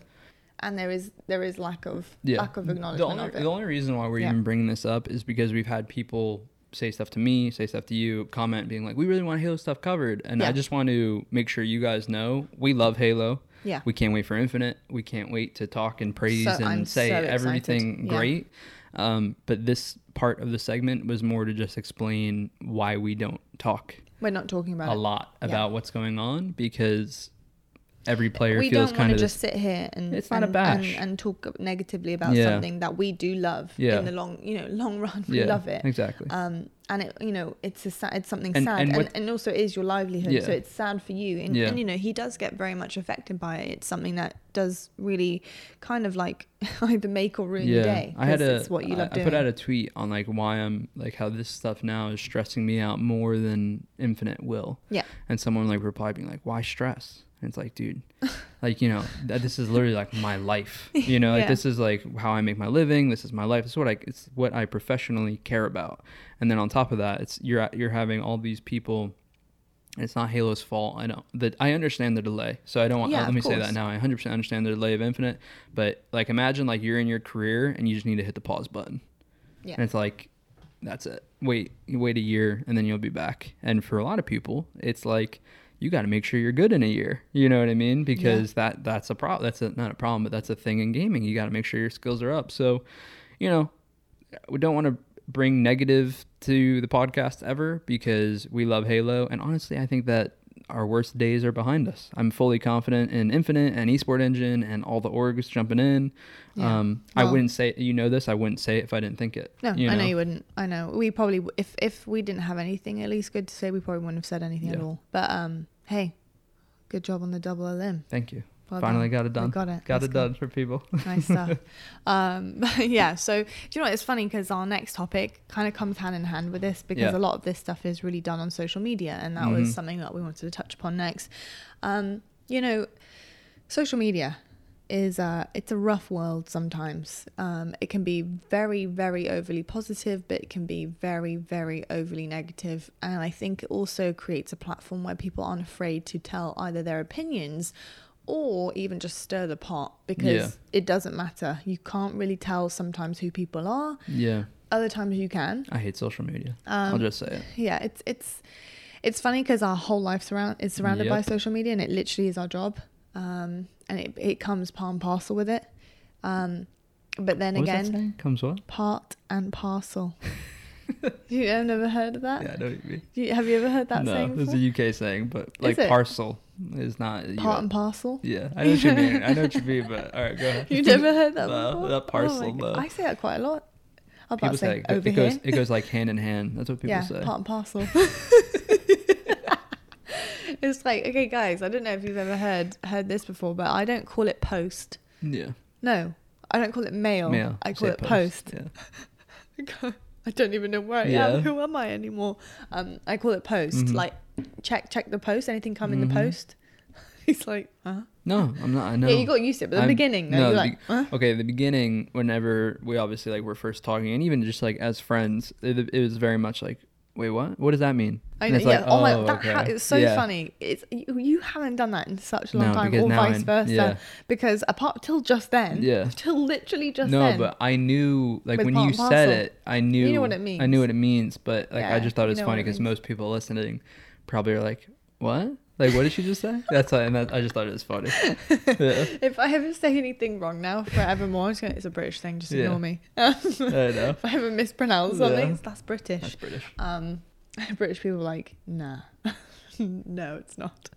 Speaker 1: and there is there is lack of
Speaker 2: yeah.
Speaker 1: lack of
Speaker 2: The
Speaker 1: acknowledgement
Speaker 2: only,
Speaker 1: of it.
Speaker 2: the only reason why we're
Speaker 1: Yeah.
Speaker 2: even bringing this up is because we've had people say stuff to me, say stuff to you, comment being like, "We really want Halo stuff covered," and I just want to make sure you guys know we love Halo.
Speaker 1: yeah,
Speaker 2: We can't wait for Infinite. We can't wait to talk and praise
Speaker 1: So-
Speaker 2: and
Speaker 1: I'm
Speaker 2: say
Speaker 1: so
Speaker 2: everything
Speaker 1: Yeah.
Speaker 2: great. Um, but this part of the segment was more to just explain why we don't talk
Speaker 1: we're not talking about
Speaker 2: a lot
Speaker 1: Yeah.
Speaker 2: about what's going on because every player
Speaker 1: we
Speaker 2: feels
Speaker 1: don't
Speaker 2: kind
Speaker 1: want
Speaker 2: of
Speaker 1: to
Speaker 2: this
Speaker 1: just sit here and
Speaker 2: It's not a
Speaker 1: and,
Speaker 2: bash.
Speaker 1: and, and talk negatively about
Speaker 2: Yeah.
Speaker 1: something that we do love
Speaker 2: Yeah.
Speaker 1: in the long you know long run we
Speaker 2: yeah,
Speaker 1: love it
Speaker 2: exactly.
Speaker 1: um and it you know it's a sa- it's something
Speaker 2: And-
Speaker 1: sad
Speaker 2: and
Speaker 1: and, and, also it is your livelihood
Speaker 2: Yeah.
Speaker 1: so it's sad for you and,
Speaker 2: Yeah.
Speaker 1: and you know he does get very much affected by it it's something that does really kind of like either make or ruin your day
Speaker 2: I had a
Speaker 1: it's what you
Speaker 2: I-
Speaker 1: love
Speaker 2: I
Speaker 1: doing
Speaker 2: put out a tweet on like why I'm like how this stuff now is stressing me out more than Infinite will.
Speaker 1: Yeah.
Speaker 2: And someone like replied being like, "Why stress?" And it's like, dude, like you know, th- this is literally like my life. You know, like
Speaker 1: Yeah.
Speaker 2: this is like how I make my living. This is my life. This is what I it's what I professionally care about. And then on top of that, it's you're you're having all these people. It's not Halo's fault. I know that I understand the delay, so I don't want.
Speaker 1: Uh, yeah,
Speaker 2: let me say that now. I 100% understand the delay of Infinite, but like imagine like you're in your career and you just need to hit the pause button.
Speaker 1: Yeah.
Speaker 2: And it's like that's it. Wait, wait a year and then you'll be back. And for a lot of people, it's like you got to make sure you're good in a year. You know what I mean? Because that that's a problem. That's a, not a problem, but that's a thing in gaming. You got to make sure your skills are up. So, you know, we don't want to bring negative to the podcast ever because we love Halo. And honestly, I think that our worst days are behind us. I'm fully confident in Infinite and Esport Engine and all the orgs jumping in.
Speaker 1: Yeah.
Speaker 2: Um, I wouldn't say you know this. I wouldn't say it if I didn't think it.
Speaker 1: No,
Speaker 2: you
Speaker 1: I know you wouldn't. I know we probably if if we didn't have anything at least good to say, we probably wouldn't have said anything at all. But um, hey, good job on the double limb.
Speaker 2: Thank you.
Speaker 1: Well
Speaker 2: Finally
Speaker 1: done.
Speaker 2: got it done.
Speaker 1: We got it.
Speaker 2: Got
Speaker 1: That's
Speaker 2: it done for people.
Speaker 1: Nice stuff. um, yeah. So do you know what? It's funny because our next topic kind of comes hand in hand with this because
Speaker 2: Yeah.
Speaker 1: a lot of this stuff is really done on social media, and that
Speaker 2: Mhm.
Speaker 1: was something that we wanted to touch upon next. Um, you know, social media is uh it's a rough world sometimes um it can be very very overly positive but it can be very very overly negative and i think it also creates a platform where people aren't afraid to tell either their opinions or even just stir the pot because
Speaker 2: Yeah.
Speaker 1: it doesn't matter you can't really tell sometimes who people are
Speaker 2: yeah.
Speaker 1: other times you can
Speaker 2: I hate social media.
Speaker 1: um,
Speaker 2: I'll just say it.
Speaker 1: yeah it's it's it's funny because our whole life surround is surrounded by social media and it literally is our job um and it, it comes part and parcel with it um but then
Speaker 2: What
Speaker 1: again?
Speaker 2: Comes what?
Speaker 1: part and parcel you have never heard of that
Speaker 2: Yeah, I know what you mean.
Speaker 1: You, have you ever heard that
Speaker 2: no,
Speaker 1: saying
Speaker 2: it's a UK saying, but like parcel is not
Speaker 1: part and parcel
Speaker 2: Yeah, I know what you mean. I know what you mean, but all right, go ahead.
Speaker 1: you never heard that
Speaker 2: No,
Speaker 1: before?
Speaker 2: that oh parcel,
Speaker 1: oh my God.
Speaker 2: no.
Speaker 1: I say that quite a lot I'm about
Speaker 2: People
Speaker 1: say
Speaker 2: it, it goes it goes like hand in hand. That's what people
Speaker 1: yeah
Speaker 2: say.
Speaker 1: part and parcel it's like okay guys i don't know if you've ever heard heard this before but i don't call it post
Speaker 2: Yeah,
Speaker 1: no i don't call it mail,
Speaker 2: mail.
Speaker 1: i call
Speaker 2: say
Speaker 1: it post,
Speaker 2: Yeah,
Speaker 1: i don't even know where i
Speaker 2: Yeah.
Speaker 1: am who am i anymore um i call it post
Speaker 2: Mhm.
Speaker 1: like check check the post anything come in the
Speaker 2: Mhm.
Speaker 1: post he's like huh
Speaker 2: no, I'm not. I know.
Speaker 1: yeah you got used to it but the
Speaker 2: I'm-
Speaker 1: beginning though,
Speaker 2: no,
Speaker 1: you're
Speaker 2: the
Speaker 1: like huh?
Speaker 2: Okay, the beginning, whenever we obviously like were first talking, and even just like as friends, it, it was very much like, wait, what? What does that mean?
Speaker 1: I know, yeah.
Speaker 2: like,
Speaker 1: oh, my,
Speaker 2: oh,
Speaker 1: that ha- it's so
Speaker 2: Yeah.
Speaker 1: funny. It's you, you haven't done that in such a long
Speaker 2: No,
Speaker 1: time, or vice
Speaker 2: I-
Speaker 1: versa.
Speaker 2: yeah.
Speaker 1: Because apart till just then,
Speaker 2: Yeah.
Speaker 1: till literally just
Speaker 2: no,
Speaker 1: then.
Speaker 2: but I knew like when you said it, I knew you
Speaker 1: know what it means.
Speaker 2: I knew what it means, but like I just thought it was funny because most people listening probably are like, "What? Like, what did she just say?" That's why, and that, I just thought it was funny. yeah,
Speaker 1: if I ever say anything wrong now, forevermore, it's, gonna, it's a British thing. Just
Speaker 2: Yeah.
Speaker 1: ignore me.
Speaker 2: I know.
Speaker 1: if I ever mispronounce something,
Speaker 2: Yeah.
Speaker 1: that's British.
Speaker 2: That's British.
Speaker 1: Um, British people are like, nah, no, it's not.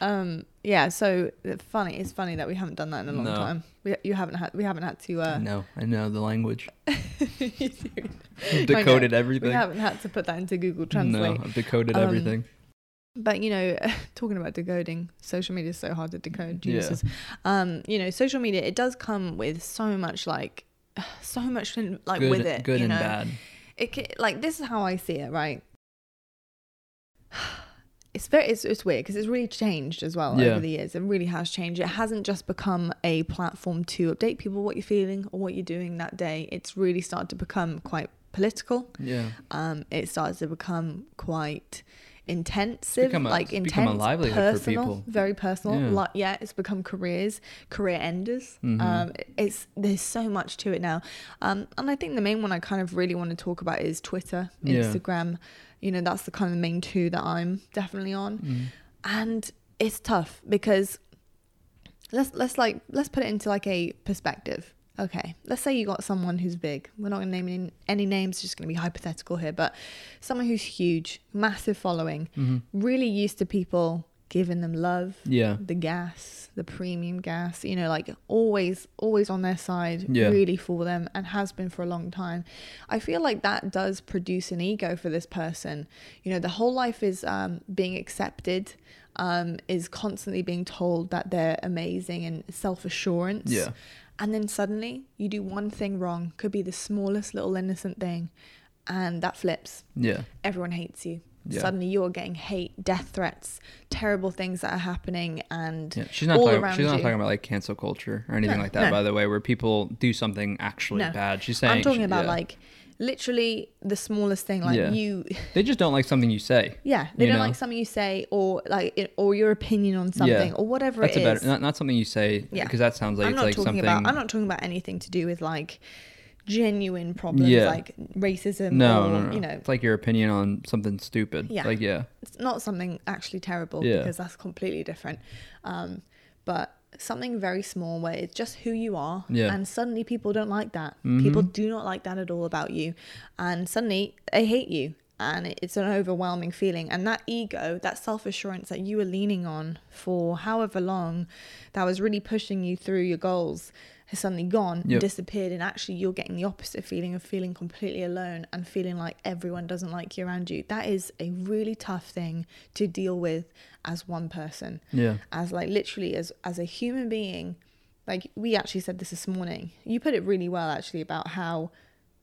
Speaker 1: Um, yeah. So uh, funny. It's funny that we haven't done that in a long
Speaker 2: No.
Speaker 1: time. We you haven't had we haven't had to. Uh,
Speaker 2: no, I know the language.
Speaker 1: you
Speaker 2: I've
Speaker 1: know.
Speaker 2: decoded
Speaker 1: We
Speaker 2: everything.
Speaker 1: haven't had to put that into Google Translate.
Speaker 2: No, I've decoded
Speaker 1: Um,
Speaker 2: everything.
Speaker 1: But you know, talking about decoding, social media is so hard to decode.
Speaker 2: Yeah.
Speaker 1: Um, you know, social media it does come with so much like, so much like
Speaker 2: Good,
Speaker 1: with it.
Speaker 2: good
Speaker 1: you
Speaker 2: and
Speaker 1: know?
Speaker 2: bad.
Speaker 1: It like this is how I see it, right? It's very it's, it's weird because it's really changed as well
Speaker 2: Yeah.
Speaker 1: over the years. It really has changed. It hasn't just become a platform to update people what you're feeling or what you're doing that day. It's really started to become quite political.
Speaker 2: Yeah,
Speaker 1: um, it starts to become quite intensive,
Speaker 2: a-
Speaker 1: like
Speaker 2: it's become a
Speaker 1: intense, personal, very personal.
Speaker 2: Yeah.
Speaker 1: Like, yeah, it's become careers, career enders.
Speaker 2: Mhm.
Speaker 1: Um, it's there's so much to it now, um, and I think the main one I kind of really want to talk about is Twitter,
Speaker 2: Yeah.
Speaker 1: Instagram. You know, that's the kind of main two that I'm definitely on,
Speaker 2: Mm.
Speaker 1: and it's tough because let's let's like let's put it into like a perspective. Okay, let's say you got someone who's big. We're not going to name any, any names, just going to be hypothetical here, but someone who's huge, massive following,
Speaker 2: Mhm.
Speaker 1: really used to people giving them love,
Speaker 2: Yeah,
Speaker 1: the gas, the premium gas, you know, like always, always on their side,
Speaker 2: Yeah.
Speaker 1: really for them, and has been for a long time. I feel like that does produce an ego for this person. You know, the whole life is um, being accepted, um, is constantly being told that they're amazing and self assurance.
Speaker 2: yeah,
Speaker 1: And then suddenly you do one thing wrong, could be the smallest little innocent thing, and that flips
Speaker 2: yeah,
Speaker 1: everyone hates you.
Speaker 2: Yeah.
Speaker 1: Suddenly you're getting hate, death threats, terrible things that are happening, and
Speaker 2: yeah. She's not
Speaker 1: all
Speaker 2: talking.
Speaker 1: around
Speaker 2: She's not
Speaker 1: you.
Speaker 2: talking about like cancel culture or anything
Speaker 1: No,
Speaker 2: like that.
Speaker 1: no.
Speaker 2: By the way, where people do something actually
Speaker 1: No.
Speaker 2: bad. She's saying.
Speaker 1: I'm talking
Speaker 2: she-
Speaker 1: about
Speaker 2: yeah.
Speaker 1: like literally the smallest thing, like
Speaker 2: Yeah.
Speaker 1: you,
Speaker 2: they just don't like something you say.
Speaker 1: yeah, they
Speaker 2: You
Speaker 1: don't
Speaker 2: know?
Speaker 1: like something you say, or like, it, or your opinion on something, or whatever
Speaker 2: That's
Speaker 1: it
Speaker 2: a
Speaker 1: is.
Speaker 2: better, not, not something you say.
Speaker 1: Yeah.
Speaker 2: because that sounds like
Speaker 1: I'm
Speaker 2: it's
Speaker 1: not
Speaker 2: like
Speaker 1: talking
Speaker 2: something.
Speaker 1: about. I'm not talking about anything to do with like genuine problems,
Speaker 2: Yeah.
Speaker 1: like racism,
Speaker 2: no,
Speaker 1: or
Speaker 2: no, no.
Speaker 1: you know,
Speaker 2: it's like your opinion on something stupid.
Speaker 1: Yeah.
Speaker 2: Like yeah,
Speaker 1: it's not something actually terrible
Speaker 2: Yeah.
Speaker 1: because that's completely different. Um, but something very small where it's just who you are
Speaker 2: Yeah.
Speaker 1: and suddenly people don't like that
Speaker 2: Mhm.
Speaker 1: people do not like that at all about you and suddenly they hate you and it's an overwhelming feeling and that ego that self-assurance that you were leaning on for however long that was really pushing you through your goals has suddenly gone and
Speaker 2: Yep.
Speaker 1: disappeared and actually you're getting the opposite feeling of feeling completely alone and feeling like everyone doesn't like you around you that is a really tough thing to deal with as one person
Speaker 2: Yeah.
Speaker 1: as like literally as as a human being like we actually said this this morning you put it really well actually about how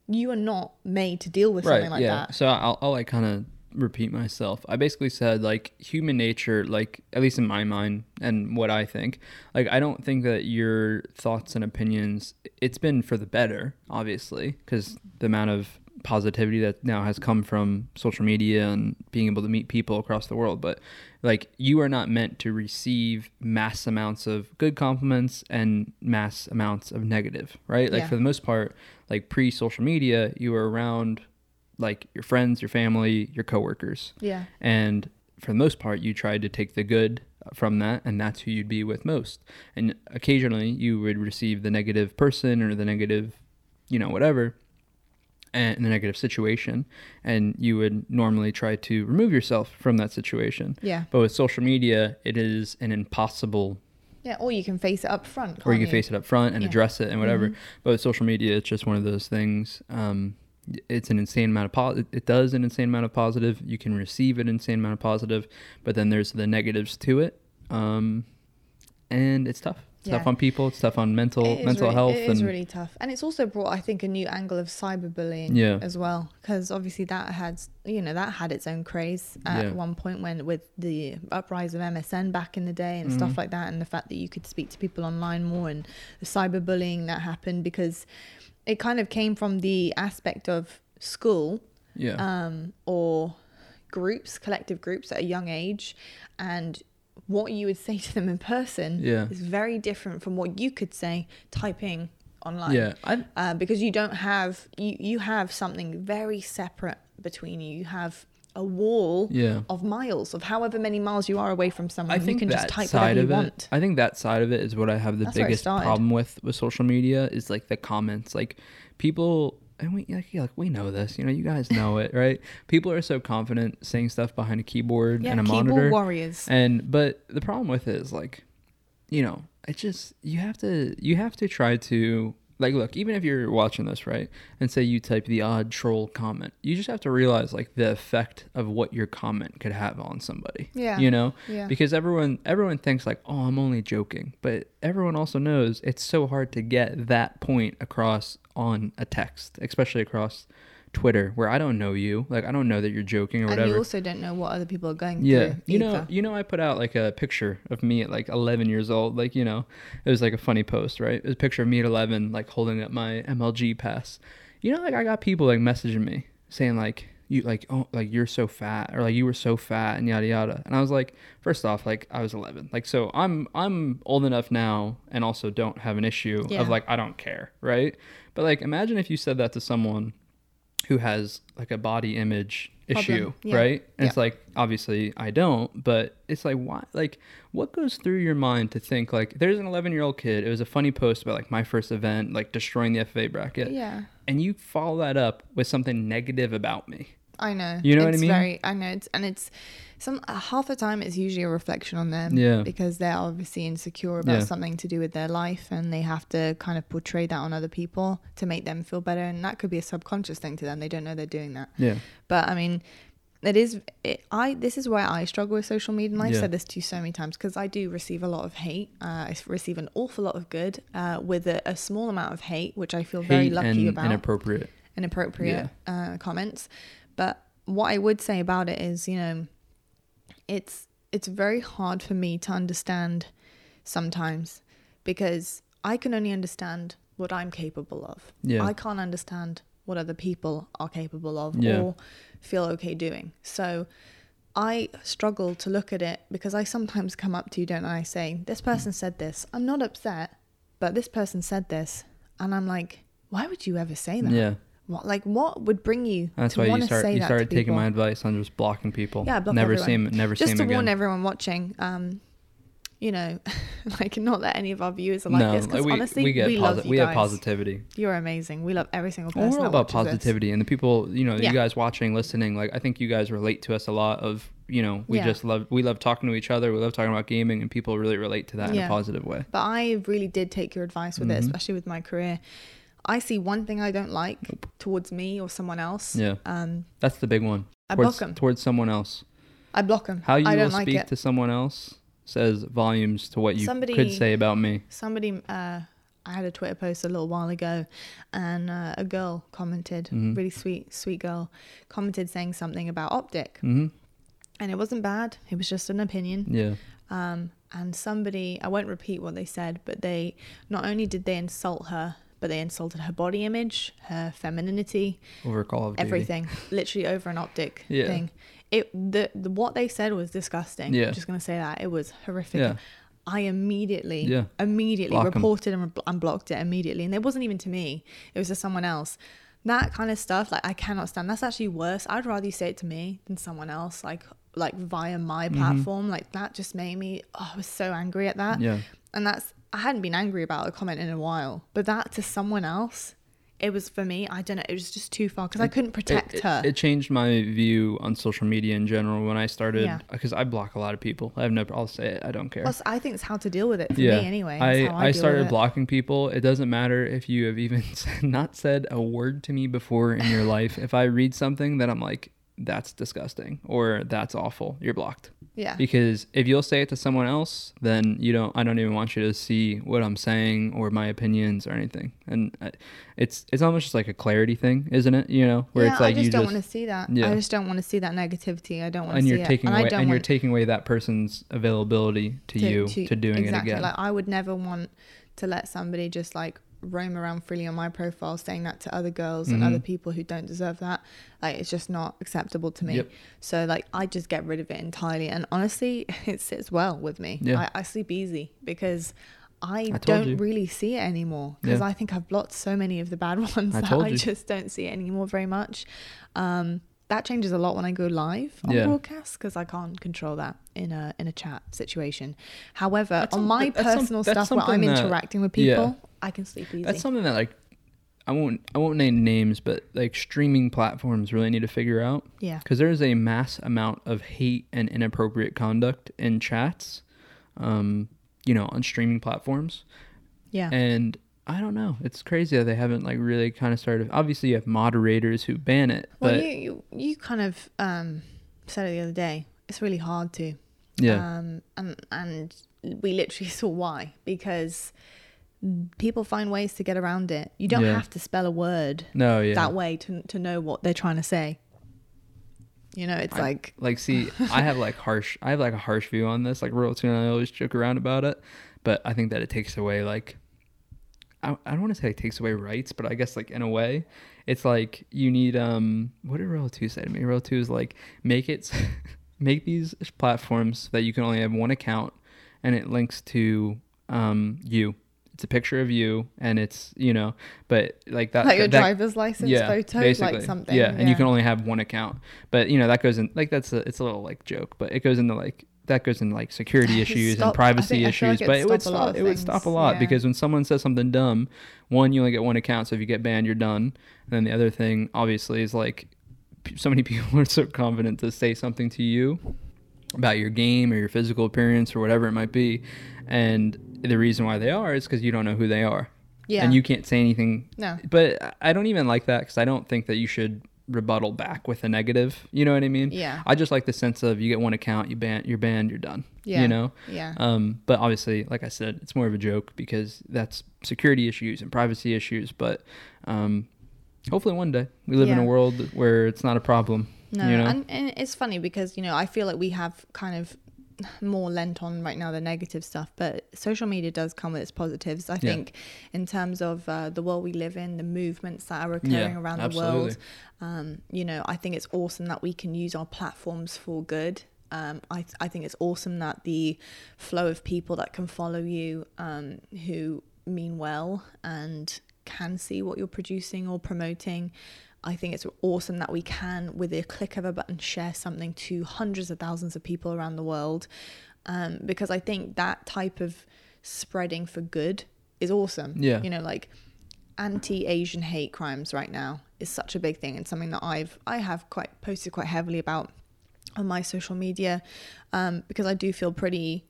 Speaker 1: you are not made to deal with something like
Speaker 2: yeah.
Speaker 1: that
Speaker 2: So I'll, I'll like kind of repeat myself. I basically said like human nature, like at least in my mind and what I think, like I don't think that your thoughts and opinions. It's been for the better, obviously, because the amount of positivity that now has come from social media and being able to meet people across the world. But like you are not meant to receive mass amounts of good compliments and mass amounts of negative, right? Like
Speaker 1: Yeah.
Speaker 2: for the most part, like pre social media, you were around like your friends, your family, your coworkers.
Speaker 1: yeah
Speaker 2: And for the most part, you tried to take the good from that, and that's who you'd be with most. And occasionally, you would receive the negative person or the negative, you know, whatever, and the negative situation, and you would normally try to remove yourself from that situation.
Speaker 1: yeah
Speaker 2: But with social media, it is an impossible
Speaker 1: yeah or you can face it up front
Speaker 2: or you can face it up front and
Speaker 1: Yeah.
Speaker 2: address it and whatever.
Speaker 1: Mhm.
Speaker 2: But with social media, it's just one of those things. Um, it's an insane amount of po- it does an insane amount of positive. You can receive an insane amount of positive, but then there's the negatives to it, um, and it's tough. It's tough on people. It's tough on mental mental
Speaker 1: really,
Speaker 2: health
Speaker 1: It is
Speaker 2: and
Speaker 1: really tough, and it's also brought, I think, a new angle of cyberbullying
Speaker 2: Yeah.
Speaker 1: as well, because obviously that had, you know, that had its own craze at
Speaker 2: Yeah.
Speaker 1: one point when with the uprise of MSN back in the day and
Speaker 2: Mhm.
Speaker 1: stuff like that, and the fact that you could speak to people online more, and the cyberbullying that happened because it kind of came from the aspect of school
Speaker 2: yeah,
Speaker 1: um, or groups, collective groups at a young age, and what you would say to them in person
Speaker 2: Yeah.
Speaker 1: is very different from what you could say typing online.
Speaker 2: yeah.
Speaker 1: Uh, because you don't have you you have something very separate between you. You have a wall
Speaker 2: yeah.
Speaker 1: of miles of however many miles you are away from someone.
Speaker 2: I think
Speaker 1: you can
Speaker 2: that
Speaker 1: just type
Speaker 2: side
Speaker 1: whatever
Speaker 2: of
Speaker 1: you
Speaker 2: it.
Speaker 1: want.
Speaker 2: I think that side of it is what I have the
Speaker 1: That's
Speaker 2: biggest problem with with social media is like the comments. Like people, and we like, like we know this. You know, you guys know it, right? People are so confident saying stuff behind a keyboard
Speaker 1: Yeah,
Speaker 2: and a
Speaker 1: keyboard
Speaker 2: monitor.
Speaker 1: warriors.
Speaker 2: And but the problem with it is like, you know, it just you have to you have to try to like look even if you're watching this right and say you type the odd troll comment you just have to realize like the effect of what your comment could have on somebody
Speaker 1: Yeah.
Speaker 2: you know
Speaker 1: Yeah.
Speaker 2: because everyone everyone thinks like oh i'm only joking but everyone also knows it's so hard to get that point across on a text especially across twitter where i don't know you like i don't know that you're joking or whatever.
Speaker 1: and you also don't know what other people are going
Speaker 2: yeah,
Speaker 1: through.
Speaker 2: you know, you know, I put out like a picture of me at like 11 years old. Like, you know, it was like a funny post, right? It was a picture of me at 11, like holding up my MLG pass. You know, like I got people like messaging me saying like, you like, oh, like you're so fat, or like you were so fat, and yada yada. And I was like, first off, like I was 11, like so I'm I'm old enough now, and also don't have an issue
Speaker 1: Yeah.
Speaker 2: of like I don't care, right? But like, imagine if you said that to someone who has like a body image issue,
Speaker 1: yeah.
Speaker 2: right? And it's like obviously I don't, but it's like why like what goes through your mind to think like there's an 11 year old kid. It was a funny post about like my first event, like destroying the FFA bracket,
Speaker 1: yeah.
Speaker 2: and you follow that up with something negative about me.
Speaker 1: I know.
Speaker 2: You know what I mean?
Speaker 1: Very, I know. It's and it's some uh, half the time it's usually a reflection on them.
Speaker 2: Yeah.
Speaker 1: Because they're obviously insecure about
Speaker 2: Yeah.
Speaker 1: something to do with their life, and they have to kind of portray that on other people to make them feel better, and that could be a subconscious thing to them. They don't know they're doing that.
Speaker 2: Yeah,
Speaker 1: But I mean, it is. It, I this is where I struggle with social media, and I've
Speaker 2: Yeah.
Speaker 1: said this to you so many times because I do receive a lot of hate. Uh, I receive an awful lot of good, uh, with a, a small amount of hate, which I feel very lucky
Speaker 2: and
Speaker 1: about
Speaker 2: inappropriate.
Speaker 1: inappropriate uh, comments. But what I would say about it is, you know, it's it's very hard for me to understand sometimes because I can only understand what I'm capable of.
Speaker 2: Yeah.
Speaker 1: I can't understand what other people are capable of
Speaker 2: Yeah.
Speaker 1: or feel okay doing. So I struggle to look at it because I sometimes come up to you, don't I, say, This person said this. I'm not upset, but this person said this. And I'm like, why would you ever say that?
Speaker 2: Yeah,
Speaker 1: What like what would bring you
Speaker 2: that's
Speaker 1: to
Speaker 2: why you
Speaker 1: want to
Speaker 2: start
Speaker 1: say
Speaker 2: you
Speaker 1: that
Speaker 2: started taking
Speaker 1: people?
Speaker 2: my advice on just blocking people.
Speaker 1: Yeah, block
Speaker 2: never
Speaker 1: everyone.
Speaker 2: see never see
Speaker 1: Just
Speaker 2: 'em
Speaker 1: to
Speaker 2: again.
Speaker 1: warn everyone watching, um, you know, like not that any of our viewers are like
Speaker 2: no,
Speaker 1: this because
Speaker 2: we,
Speaker 1: honestly,
Speaker 2: we
Speaker 1: we
Speaker 2: posi-
Speaker 1: love you
Speaker 2: we
Speaker 1: guys.
Speaker 2: have positivity.
Speaker 1: You're amazing. We love every single
Speaker 2: Well,
Speaker 1: person.
Speaker 2: we're
Speaker 1: that
Speaker 2: about
Speaker 1: watches this.
Speaker 2: positivity and the people you know
Speaker 1: Yeah.
Speaker 2: you guys watching listening like i think you guys relate to us a lot of you know we
Speaker 1: Yeah.
Speaker 2: just love we love talking to each other we love talking about gaming and people really relate to that in a positive way
Speaker 1: But I really did take your advice with it,
Speaker 2: Mhm.
Speaker 1: especially with my career. I see one thing I don't like towards me or someone else.
Speaker 2: yeah
Speaker 1: Um,
Speaker 2: that's the big one
Speaker 1: I
Speaker 2: towards,
Speaker 1: block 'em.
Speaker 2: towards someone else
Speaker 1: I block them.
Speaker 2: how you
Speaker 1: I
Speaker 2: will
Speaker 1: like
Speaker 2: speak
Speaker 1: it.
Speaker 2: to someone else says volumes to what you
Speaker 1: Somebody-
Speaker 2: could say about me
Speaker 1: Somebody, uh, I had a Twitter post a little while ago, and uh, a girl commented,
Speaker 2: Mhm.
Speaker 1: really sweet, sweet girl, commented saying something about Optic,
Speaker 2: hmm
Speaker 1: and it wasn't bad. It was just an opinion.
Speaker 2: yeah
Speaker 1: Um, and somebody, I won't repeat what they said, but they not only did they insult her, but they insulted her body image, her femininity,
Speaker 2: over call of duty
Speaker 1: everything, literally over an optic
Speaker 2: Yeah.
Speaker 1: thing. It the, the what they said was disgusting.
Speaker 2: Yeah.
Speaker 1: I'm just gonna say that it was horrific.
Speaker 2: yeah
Speaker 1: I immediately,
Speaker 2: Yeah.
Speaker 1: immediately
Speaker 2: Block
Speaker 1: reported and, re- and blocked it immediately, and it wasn't even to me; it was to someone else. That kind of stuff, like I cannot stand. That's actually worse. I'd rather you say it to me than someone else, like like via my
Speaker 2: Mm-hmm.
Speaker 1: platform. Like that just made me. Oh, I was so angry at that
Speaker 2: yeah
Speaker 1: and that's I hadn't been angry about a comment in a while, but that to someone else, it was for me. I don't know. It was just too far because I couldn't protect
Speaker 2: it, it-
Speaker 1: her.
Speaker 2: It, changed my view on social media in general when I started
Speaker 1: Yeah.
Speaker 2: because I block a lot of people. I have no. I'll say it. I don't care.
Speaker 1: Plus, I think it's how to deal with it for
Speaker 2: yeah.
Speaker 1: me anyway.
Speaker 2: I I,
Speaker 1: deal
Speaker 2: started blocking people. It doesn't matter if you have even not said a word to me before in your life. If I read something that I'm like, that's disgusting or that's awful, you're blocked.
Speaker 1: Yeah,
Speaker 2: Because if you'll say it to someone else, then you don't. I don't even want you to see what I'm saying or my opinions or anything. And uh, it's it's almost just like a clarity thing, isn't it? You know, where
Speaker 1: yeah.
Speaker 2: it's like
Speaker 1: I just don't want to see that.
Speaker 2: Yeah.
Speaker 1: I just don't want to see that negativity. I don't want to
Speaker 2: and
Speaker 1: see
Speaker 2: you're
Speaker 1: it.
Speaker 2: taking
Speaker 1: and
Speaker 2: away
Speaker 1: I don't
Speaker 2: and you're taking away that person's availability to, you to, doing
Speaker 1: exactly.
Speaker 2: it again.
Speaker 1: Like I would never want to let somebody just like roam around freely on my profile saying that to other girls and
Speaker 2: Mhm.
Speaker 1: other people who don't deserve that. Like it's just not acceptable to me.
Speaker 2: Yep.
Speaker 1: So like I just get rid of it entirely. And honestly, it sits well with me.
Speaker 2: Yeah.
Speaker 1: I, I sleep easy because I,
Speaker 2: told
Speaker 1: don't
Speaker 2: you.
Speaker 1: really see it anymore because
Speaker 2: Yeah.
Speaker 1: I think I've blocked so many of the bad ones
Speaker 2: I
Speaker 1: that I just don't see it anymore very much. Um, that changes a lot when I go live on
Speaker 2: Yeah.
Speaker 1: broadcast because I can't control that in a in a chat situation. However,
Speaker 2: That's
Speaker 1: on my personal
Speaker 2: that's
Speaker 1: stuff where I'm
Speaker 2: that-
Speaker 1: interacting with
Speaker 2: yeah.
Speaker 1: people, I can sleep easy.
Speaker 2: That's something that like I won't I won't name names, but like streaming platforms really need to figure out
Speaker 1: yeah,
Speaker 2: because there is a mass amount of hate and inappropriate conduct in chats, um, you know, on streaming platforms,
Speaker 1: yeah,
Speaker 2: and I don't know. It's crazy that they haven't like really kind of started. Obviously, you have moderators who ban it,
Speaker 1: well,
Speaker 2: but
Speaker 1: you, you you kind of um, said it the other day. It's really hard to.
Speaker 2: yeah,
Speaker 1: Um, and and we literally saw why because people find ways to get around it. You don't
Speaker 2: Yeah.
Speaker 1: have to spell a word
Speaker 2: no, yeah,
Speaker 1: that way to to know what they're trying to say. You know, it's
Speaker 2: I-
Speaker 1: like
Speaker 2: like see i have like harsh i have like a harsh view on this like royalty and i always joke around about it but i think that it takes away like i, I don't want to say it takes away rights but i guess like in a way it's like you need um what did royal 2 say to me royal 2 is like make it make these platforms that you can only have one account and it links to um you it's a picture of you and it's you know but like that
Speaker 1: like your
Speaker 2: that,
Speaker 1: driver's license photo, like something.
Speaker 2: yeah, and you can only have one account. But you know that goes in like that's a it's a little like joke, but it goes into like that goes into like security issues
Speaker 1: stop-
Speaker 2: and privacy
Speaker 1: think-
Speaker 2: issues.
Speaker 1: like
Speaker 2: but
Speaker 1: it'd stop a lot
Speaker 2: it would stop a lot
Speaker 1: yeah.
Speaker 2: because when someone says something dumb, one you only get one account, so if you get banned, you're done. And then the other thing, obviously, is like so many people are so confident to say something to you about your game or your physical appearance or whatever it might be, and the reason why they are is because you don't know who they are
Speaker 1: yeah,
Speaker 2: and you can't say anything
Speaker 1: no,
Speaker 2: but I don't even like that because I don't think that you should rebuttal back with a negative. You know what I mean?
Speaker 1: yeah,
Speaker 2: I just like the sense of you get one account, you ban, you're banned, you're done.
Speaker 1: yeah,
Speaker 2: You know.
Speaker 1: yeah,
Speaker 2: Um, but obviously, like I said, it's more of a joke because that's security issues and privacy issues. But um, hopefully, one day we live in a world where it's not a problem.
Speaker 1: no,
Speaker 2: you know?
Speaker 1: and, and it's funny because you know I feel like we have kind of more lent on right now the negative stuff, but social media does come with its positives. I
Speaker 2: Yeah.
Speaker 1: think in terms of uh, the world we live in, the movements that are occurring around the world. Um, you know, I think it's awesome that we can use our platforms for good. Um, I, I think it's awesome that the flow of people that can follow you um, who mean well and can see what you're producing or promoting. I think it's awesome that we can, with a click of a button, share something to hundreds of thousands of people around the world. um, because I think that type of spreading for good is awesome.
Speaker 2: Yeah.
Speaker 1: You know, like anti-Asian hate crimes right now is such a big thing and something that I've I have quite posted quite heavily about on my social media um, because I do feel pretty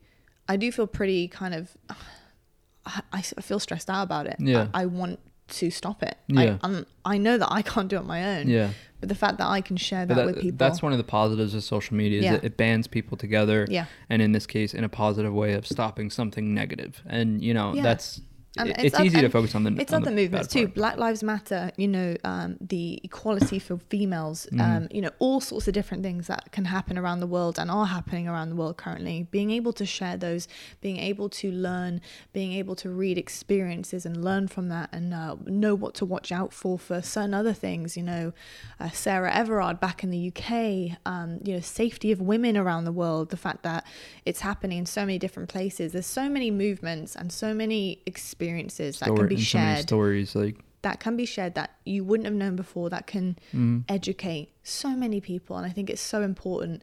Speaker 1: I do feel pretty kind of I, I feel stressed out about it.
Speaker 2: Yeah.
Speaker 1: I, I want to stop it.
Speaker 2: Yeah.
Speaker 1: I, I'm, know that I can't do it on my own.
Speaker 2: Yeah.
Speaker 1: But the fact that I can share that,
Speaker 2: But
Speaker 1: with people.
Speaker 2: that's one of the positives of social media is
Speaker 1: Yeah.
Speaker 2: that it bands people together.
Speaker 1: Yeah.
Speaker 2: And in this case, in a positive way of stopping something negative. And you know,
Speaker 1: Yeah.
Speaker 2: that's
Speaker 1: And
Speaker 2: it-
Speaker 1: it's
Speaker 2: it's, easy to focus on the
Speaker 1: it's
Speaker 2: on
Speaker 1: other
Speaker 2: the
Speaker 1: movements too. Black Lives Matter, you know, um, the equality for females,
Speaker 2: Mm-hmm.
Speaker 1: um, you know, all sorts of different things that can happen around the world and are happening around the world currently. Being able to share those, being able to learn, being able to read experiences and learn from that and uh, know what to watch out for for certain other things. You know, uh, Sarah Everard back in the UK, um, you know, safety of women around the world, the fact that it's happening in so many different places. There's so many movements and so many experiences that can be
Speaker 2: and so
Speaker 1: shared
Speaker 2: stories like
Speaker 1: that can be shared that you wouldn't have known before that can
Speaker 2: Mm-hmm.
Speaker 1: educate so many people and i think it's so important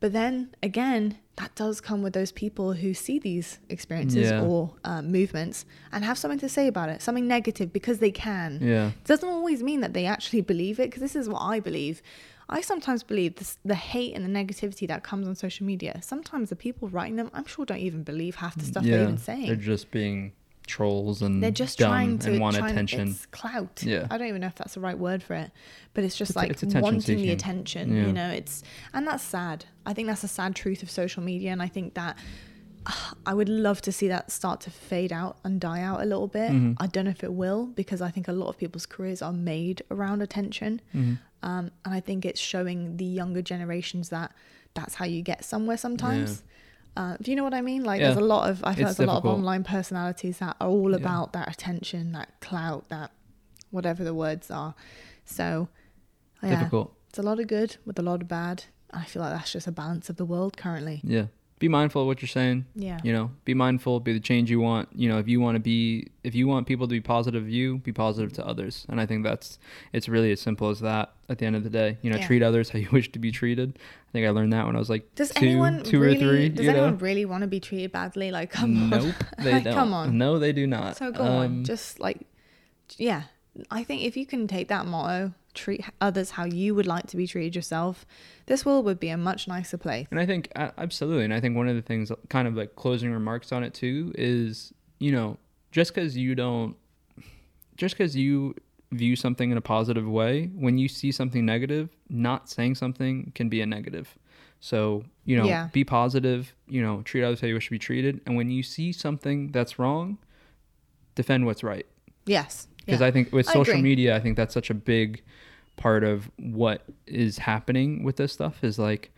Speaker 1: but then again that does come with those people who see these experiences
Speaker 2: Yeah.
Speaker 1: or uh, movements and have something to say about it something negative because they can
Speaker 2: yeah.
Speaker 1: it doesn't always mean that they actually believe it because this is what I believe. I sometimes believe this, the hate and the negativity that comes on social media. Sometimes the people writing them, I'm sure, don't even believe half the stuff
Speaker 2: yeah.
Speaker 1: they're even saying.
Speaker 2: They're just being trolls and
Speaker 1: They're just trying to
Speaker 2: want
Speaker 1: trying-
Speaker 2: attention.
Speaker 1: It's clout.
Speaker 2: Yeah.
Speaker 1: I don't even know if that's the right word for it, but it's just
Speaker 2: It's-
Speaker 1: like
Speaker 2: it's
Speaker 1: wanting the attention.
Speaker 2: Yeah.
Speaker 1: You know, it's and that's sad. I think that's a sad truth of social media, and I think that ah, I would love to see that start to fade out and die out a little bit.
Speaker 2: Mm-hmm.
Speaker 1: I don't know if it will because I think a lot of people's careers are made around attention,
Speaker 2: Mm-hmm.
Speaker 1: um, and I think it's showing the younger generations that that's how you get somewhere sometimes. Uh, do you know what I mean? Like, there's a lot of I feel
Speaker 2: It's
Speaker 1: there's a lot of online personalities that are all
Speaker 2: Yeah.
Speaker 1: about that attention, that clout, that whatever the words are. So, yeah,
Speaker 2: Difficult.
Speaker 1: it's a lot of good with a lot of bad. I feel like that's just a balance of the world currently.
Speaker 2: Yeah. Be mindful of what you're saying.
Speaker 1: Yeah,
Speaker 2: You know, be mindful, be the change you want. You know, if you want to be, if you want people to be positive of you, be positive to others. And I think that's, it's really as simple as that at the end of the day. You know,
Speaker 1: Yeah.
Speaker 2: treat others how you wish to be treated. I think I learned that when I was like
Speaker 1: Does
Speaker 2: two,
Speaker 1: anyone
Speaker 2: two
Speaker 1: really?
Speaker 2: or three.
Speaker 1: does anyone
Speaker 2: know?
Speaker 1: really want to be treated badly? Like, come
Speaker 2: nope,
Speaker 1: on.
Speaker 2: they
Speaker 1: Like,
Speaker 2: don't.
Speaker 1: come on.
Speaker 2: No, they do not.
Speaker 1: So go
Speaker 2: Um,
Speaker 1: on, just like, yeah. I think if you can take that motto, treat others how you would like to be treated yourself, this world would be a much nicer place.
Speaker 2: And I think absolutely, and I think one of the things, kind of like closing remarks on it too, is you know just because you don't, just because you view something in a positive way, when you see something negative, not saying something can be a negative. So you know,
Speaker 1: Yeah.
Speaker 2: be positive. You know, treat others how you wish to be treated, and when you see something that's wrong, defend what's right.
Speaker 1: Yes.
Speaker 2: Because
Speaker 1: yeah.
Speaker 2: I think with social media, I think that's such a big part of what is happening with this stuff is like,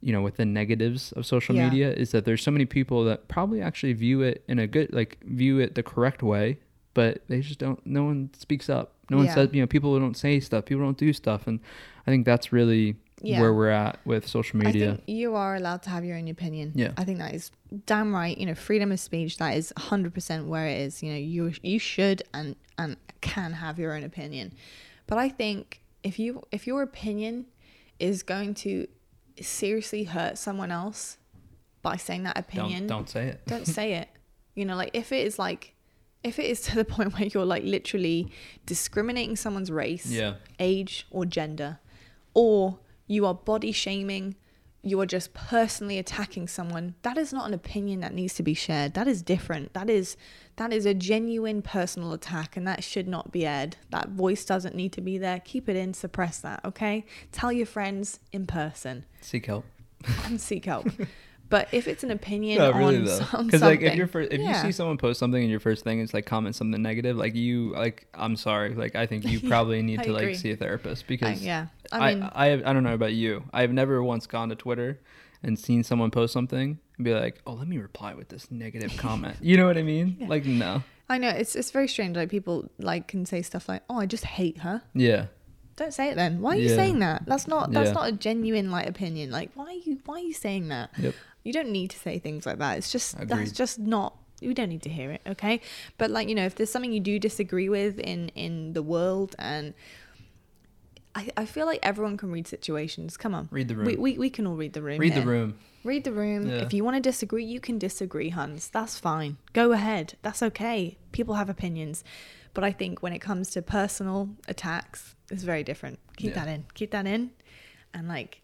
Speaker 2: you know, with the negatives of social
Speaker 1: Yeah.
Speaker 2: media is that there's so many people that probably actually view it in a good, like view it the correct way, but they just don't, no one speaks up. No one
Speaker 1: Yeah.
Speaker 2: says, you know, people don't say stuff, people don't do stuff. And I think that's really
Speaker 1: Yeah.
Speaker 2: where we're at with social
Speaker 1: I
Speaker 2: media.
Speaker 1: think you are allowed to have your own opinion.
Speaker 2: Yeah.
Speaker 1: I think that is damn right. You know, freedom of speech. That is hundred percent where it is. You know, you you should and and can have your own opinion, but I think if you if your opinion is going to seriously hurt someone else by saying that opinion,
Speaker 2: don't, don't say it.
Speaker 1: don't say it. You know, like if it is like if it is to the point where you're like literally discriminating someone's race,
Speaker 2: Yeah.
Speaker 1: age, or gender, or you are body shaming, you are just personally attacking someone, that is not an opinion that needs to be shared. That is different. That is that is a genuine personal attack and that should not be aired. That voice doesn't need to be there. Keep it in, suppress that, okay? Tell your friends in person
Speaker 2: Seek help.
Speaker 1: and seek help. But if it's an opinion
Speaker 2: No,
Speaker 1: on,
Speaker 2: really
Speaker 1: s-
Speaker 2: though,
Speaker 1: on
Speaker 2: because
Speaker 1: something,
Speaker 2: like if you're first, if
Speaker 1: yeah.
Speaker 2: you see someone post something and your first thing is like comment something negative, like you like I'm sorry, like I think you probably need
Speaker 1: I
Speaker 2: to like see a therapist
Speaker 1: I,
Speaker 2: because
Speaker 1: yeah,
Speaker 2: I
Speaker 1: I mean,
Speaker 2: I, I don't know about you. I've never once gone to Twitter and seen someone post something and be like, oh, let me reply with this negative comment. You know what I mean?
Speaker 1: Yeah.
Speaker 2: Like no,
Speaker 1: I know it's it's very strange. Like people like can say stuff like, "Oh, I just hate her."
Speaker 2: yeah,
Speaker 1: Don't say it then. Why are you saying that? That's not that's
Speaker 2: Yeah.
Speaker 1: not a genuine like opinion. Like why are you why are you saying that?
Speaker 2: Yep.
Speaker 1: You don't need to say things like that. It's just that's just not you don't need to hear it, okay? But like, you know, if there's something you do disagree with in in the world and I, I feel like everyone can read situations. Come on.
Speaker 2: Read the room.
Speaker 1: We, we, we can all read the room.
Speaker 2: Read the room.
Speaker 1: Read the room.
Speaker 2: Yeah.
Speaker 1: If you want to disagree, you can disagree, Hans. That's fine. Go ahead. That's okay. People have opinions. But I think when it comes to personal attacks, it's very different. Keep
Speaker 2: Yeah.
Speaker 1: that in. Keep that in. And like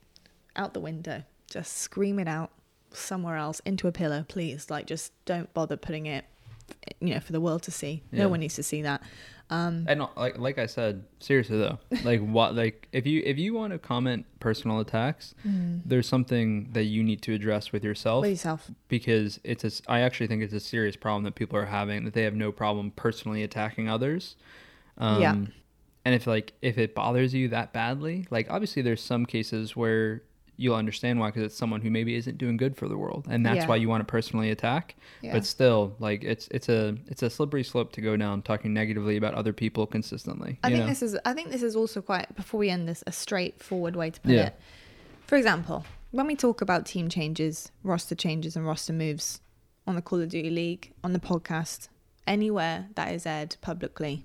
Speaker 1: out the window. Just scream it out somewhere else into a pillow, please. Like just don't bother putting it you know, for the world to see.
Speaker 2: Yeah.
Speaker 1: No one needs to see that. Um
Speaker 2: And uh, like like I said, seriously though, like what like if you if you want to comment personal attacks, there's something that you need to address with yourself
Speaker 1: with yourself.
Speaker 2: because it's a I actually think it's a serious problem that people are having that they have no problem personally attacking others. Um,
Speaker 1: Yeah.
Speaker 2: And if like if it bothers you that badly, like obviously there's some cases where you'll understand why because it's someone who maybe isn't doing good for the world and that's
Speaker 1: Yeah.
Speaker 2: why you want to personally attack
Speaker 1: Yeah.
Speaker 2: but still like it's it's a it's a slippery slope to go down talking negatively about other people consistently
Speaker 1: I think
Speaker 2: know?
Speaker 1: this is I think this is also quite before we end this a straightforward way to put
Speaker 2: Yeah.
Speaker 1: it. For example, when we talk about team changes, roster changes and roster moves on the Call of Duty League, on the podcast, anywhere that is aired publicly,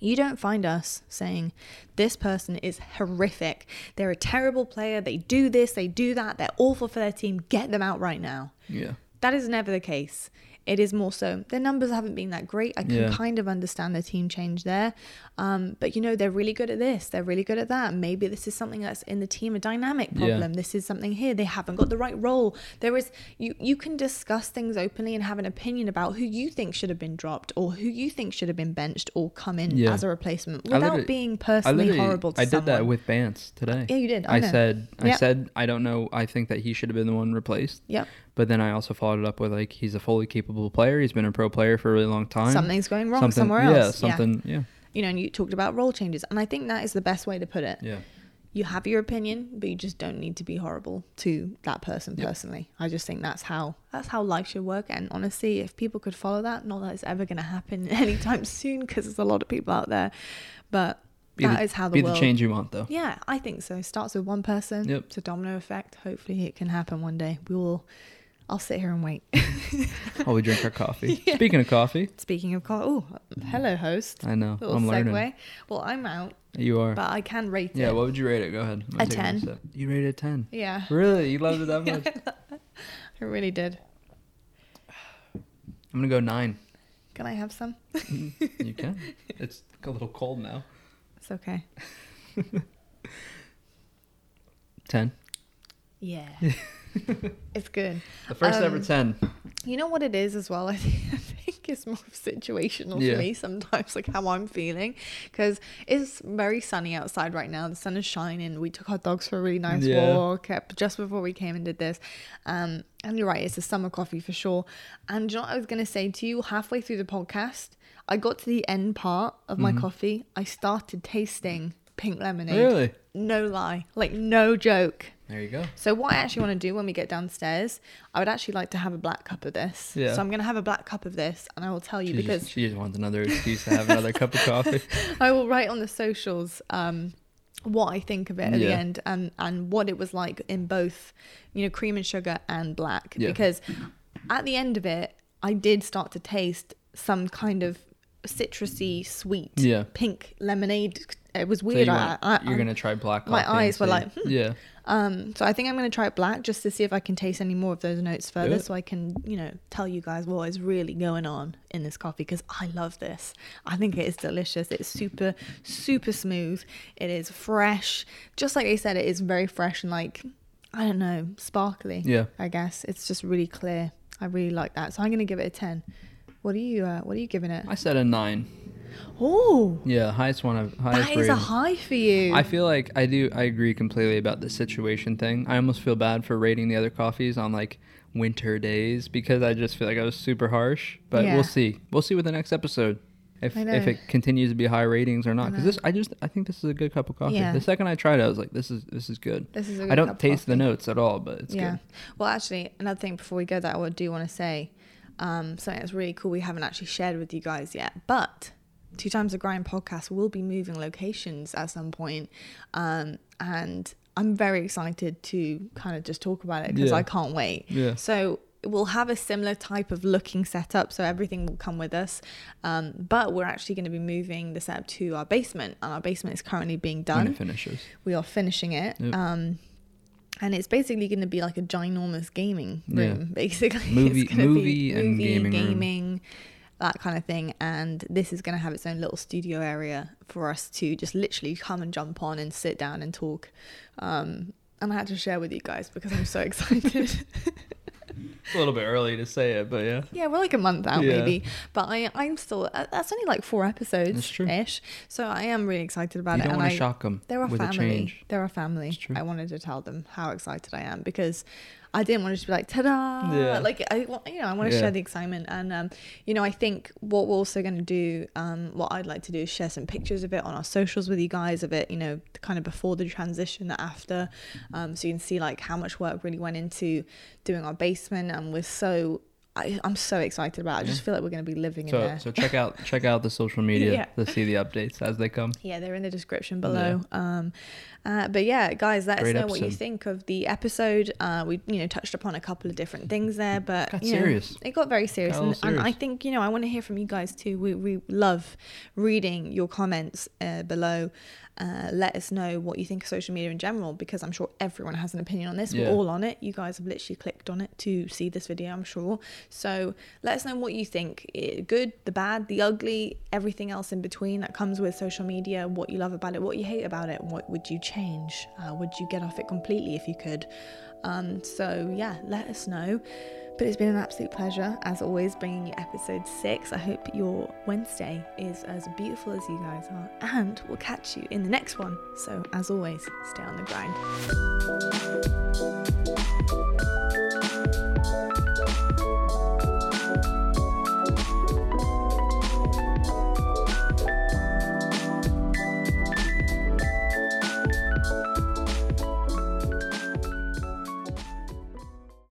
Speaker 1: you don't find us saying this person is horrific. They're a terrible player. They do this, they do that. They're awful for their team. Get them out right now.
Speaker 2: yeah
Speaker 1: That is never the case. It is more so their numbers haven't been that great. I can
Speaker 2: Yeah.
Speaker 1: kind of understand the team change there, um, but you know they're really good at this. They're really good at that. Maybe this is something that's in the team a dynamic
Speaker 2: Yeah.
Speaker 1: problem. This is something here they haven't got the right role. There is you you can discuss things openly and have an opinion about who you think should have been dropped or who you think should have been benched or come in
Speaker 2: Yeah.
Speaker 1: as a replacement without being personally horrible to
Speaker 2: I did
Speaker 1: someone.
Speaker 2: that with Bance today
Speaker 1: Yeah, you did. I
Speaker 2: I, said I
Speaker 1: Yep.
Speaker 2: said I don't know I think that he should have been the one replaced
Speaker 1: Yep.
Speaker 2: But then I also followed it up with like he's a fully capable player he's been a pro player for a really long time
Speaker 1: Something's going wrong
Speaker 2: Something-
Speaker 1: somewhere else. Yeah.
Speaker 2: something yeah
Speaker 1: You know, and you talked about role changes, and I think that is the best way to put it.
Speaker 2: yeah
Speaker 1: you have your opinion, but you just don't need to be horrible to that person
Speaker 2: Yep.
Speaker 1: personally. I just think that's how that's how life should work. And honestly, if people could follow that, not that it's ever going to happen anytime soon, because there's a lot of people out there, but
Speaker 2: be
Speaker 1: that
Speaker 2: the,
Speaker 1: is how the
Speaker 2: be
Speaker 1: world.
Speaker 2: the change you want though
Speaker 1: Yeah, I think so. Starts with one person.
Speaker 2: Yep.
Speaker 1: It's a domino effect. Hopefully, it can happen one day. We will. I'll sit here and wait.
Speaker 2: while we drink our coffee
Speaker 1: Yeah.
Speaker 2: speaking of coffee
Speaker 1: Speaking of coffee. oh, hello, host.
Speaker 2: I know
Speaker 1: Little
Speaker 2: I'm
Speaker 1: segue.
Speaker 2: learning
Speaker 1: Well, I'm out,
Speaker 2: you are
Speaker 1: but I can rate
Speaker 2: yeah
Speaker 1: it.
Speaker 2: Yeah, what would you rate it go ahead I'm
Speaker 1: A 10.
Speaker 2: you rated a 10
Speaker 1: yeah,
Speaker 2: really you loved it that much
Speaker 1: I really did.
Speaker 2: I'm gonna go nine
Speaker 1: Can I have some? Mm-hmm.
Speaker 2: you can it's a little cold now
Speaker 1: It's okay.
Speaker 2: 10
Speaker 1: Yeah. it's good.
Speaker 2: the first ever
Speaker 1: Um,
Speaker 2: 10
Speaker 1: You know what it is as well? I think, I think it's more situational
Speaker 2: Yeah.
Speaker 1: for me sometimes, like how I'm feeling. Because it's very sunny outside right now. The sun is shining. We took our dogs for a really nice
Speaker 2: Yeah.
Speaker 1: walk just before we came and did this. Um, and you're right, it's a summer coffee for sure. And you know what I was going to say to you? Halfway through the podcast, I got to the end part of my coffee. I started tasting pink lemonade.
Speaker 2: Mm-hmm. really
Speaker 1: No lie. Like, no joke.
Speaker 2: There you go
Speaker 1: So what I actually want to do when we get downstairs, I would actually like to have a black cup of this.
Speaker 2: Yeah.
Speaker 1: So I'm going to have a black cup of this, and I will tell you
Speaker 2: she
Speaker 1: because
Speaker 2: just, she just wants another excuse to have another cup of coffee
Speaker 1: I will write on the socials um, what I think of it at the end and and what it was like in both, you know, cream and sugar and black.
Speaker 2: Yeah.
Speaker 1: Because at the end of it, I did start to taste some kind of citrusy, sweet,
Speaker 2: Yeah.
Speaker 1: pink lemonade. It was
Speaker 2: So
Speaker 1: weird.
Speaker 2: you
Speaker 1: I,
Speaker 2: you're
Speaker 1: I'm-
Speaker 2: gonna try black
Speaker 1: my eyes were like, hmm.
Speaker 2: yeah
Speaker 1: Um, so I think I'm going to try it black just to see if I can taste any more of those notes further, so I can, you know, tell you guys what is really going on in this coffee because I love this. I think it is delicious. It's super, super smooth. It is fresh, just like I said. It is very fresh and like I don't know, sparkly.
Speaker 2: yeah
Speaker 1: I guess it's just really clear. I really like that. So I'm going to give it a ten. What are you? Uh, what are you giving it?
Speaker 2: I said a nine
Speaker 1: Oh,
Speaker 2: yeah highest one of highest
Speaker 1: that is a high for you.
Speaker 2: I feel like I do. I agree completely about the situation thing. I almost feel bad for rating the other coffees on like winter days because I just feel like I was super harsh. But
Speaker 1: Yeah.
Speaker 2: we'll see. We'll see with the next episode if if it continues to be high ratings or not. Because this, I just, I think this is a good cup of coffee.
Speaker 1: Yeah.
Speaker 2: The second I tried it, I was like, this is this is good.
Speaker 1: this is a
Speaker 2: I don't taste the notes at all, but it's
Speaker 1: yeah.
Speaker 2: good.
Speaker 1: Well, actually, another thing before we go that I do want to say um, something that's really cool we haven't actually shared with you guys yet. But Two Times a Grind podcast will be moving locations at some point. Um, and I'm very excited to kind of just talk about it because
Speaker 2: Yeah.
Speaker 1: I can't wait.
Speaker 2: Yeah.
Speaker 1: So we'll have a similar type of looking setup, so everything will come with us. Um, but we're actually going to be moving the setup to our basement, and our basement is currently being
Speaker 2: When
Speaker 1: done.
Speaker 2: it finishes.
Speaker 1: We are finishing it.
Speaker 2: Yep.
Speaker 1: Um, and it's basically going to be like a ginormous gaming
Speaker 2: Yeah.
Speaker 1: room, basically.
Speaker 2: Movie-
Speaker 1: it's gonna
Speaker 2: movie and gaming
Speaker 1: gaming, that kind of thing. And this is going to have its own little studio area for us to just literally come and jump on and sit down and talk. Um, and I had to share with you guys because I'm so excited.
Speaker 2: It's a little bit early to say it, but yeah.
Speaker 1: yeah, we're like a month out
Speaker 2: Yeah.
Speaker 1: maybe, but I I'm still uh, that's only like four episodes ish. So I am really excited about
Speaker 2: you
Speaker 1: it.
Speaker 2: don't
Speaker 1: and
Speaker 2: want
Speaker 1: I,
Speaker 2: to shock them
Speaker 1: they're a
Speaker 2: with a
Speaker 1: family.
Speaker 2: change.
Speaker 1: They're a family. I wanted to tell them how excited I am because I didn't want to just be like, ta-da!
Speaker 2: Yeah.
Speaker 1: Like I, you know, I want to
Speaker 2: Yeah.
Speaker 1: share the excitement, and um, you know, I think what we're also going to do, um, what I'd like to do is share some pictures of it on our socials with you guys of it, you know, kind of before the transition, the after, um, so you can see like how much work really went into doing our basement, and we're so. I, I'm so excited about. it. I just feel like we're going to be living in there.
Speaker 2: so check out check out the social media
Speaker 1: Yeah.
Speaker 2: to see the updates as they come.
Speaker 1: Yeah, they're in the description below. Um, uh, but yeah, guys, let
Speaker 2: Great
Speaker 1: us know what you think of the episode. Uh, we you know touched upon a couple of different things there, but
Speaker 2: Got
Speaker 1: you know,
Speaker 2: serious.
Speaker 1: it got very serious,
Speaker 2: Got
Speaker 1: and,
Speaker 2: little
Speaker 1: and I think you know I want to hear from you guys too. We we love reading your comments uh, below. Uh, let us know what you think of social media in general because I'm sure everyone has an opinion on this.
Speaker 2: Yeah.
Speaker 1: We're all on it. You guys have literally clicked on it to see this video, I'm sure. So let us know what you think. Good, the bad, the ugly, everything else in between that comes with social media. What you love about it, what you hate about it, what would you change? Uh, would you get off it completely if you could? Um, so yeah, let us know. But it's been an absolute pleasure, as always, bringing you episode six. I hope your Wednesday is as beautiful as you guys are, and we'll catch you in the next one. So, as always, stay on the grind.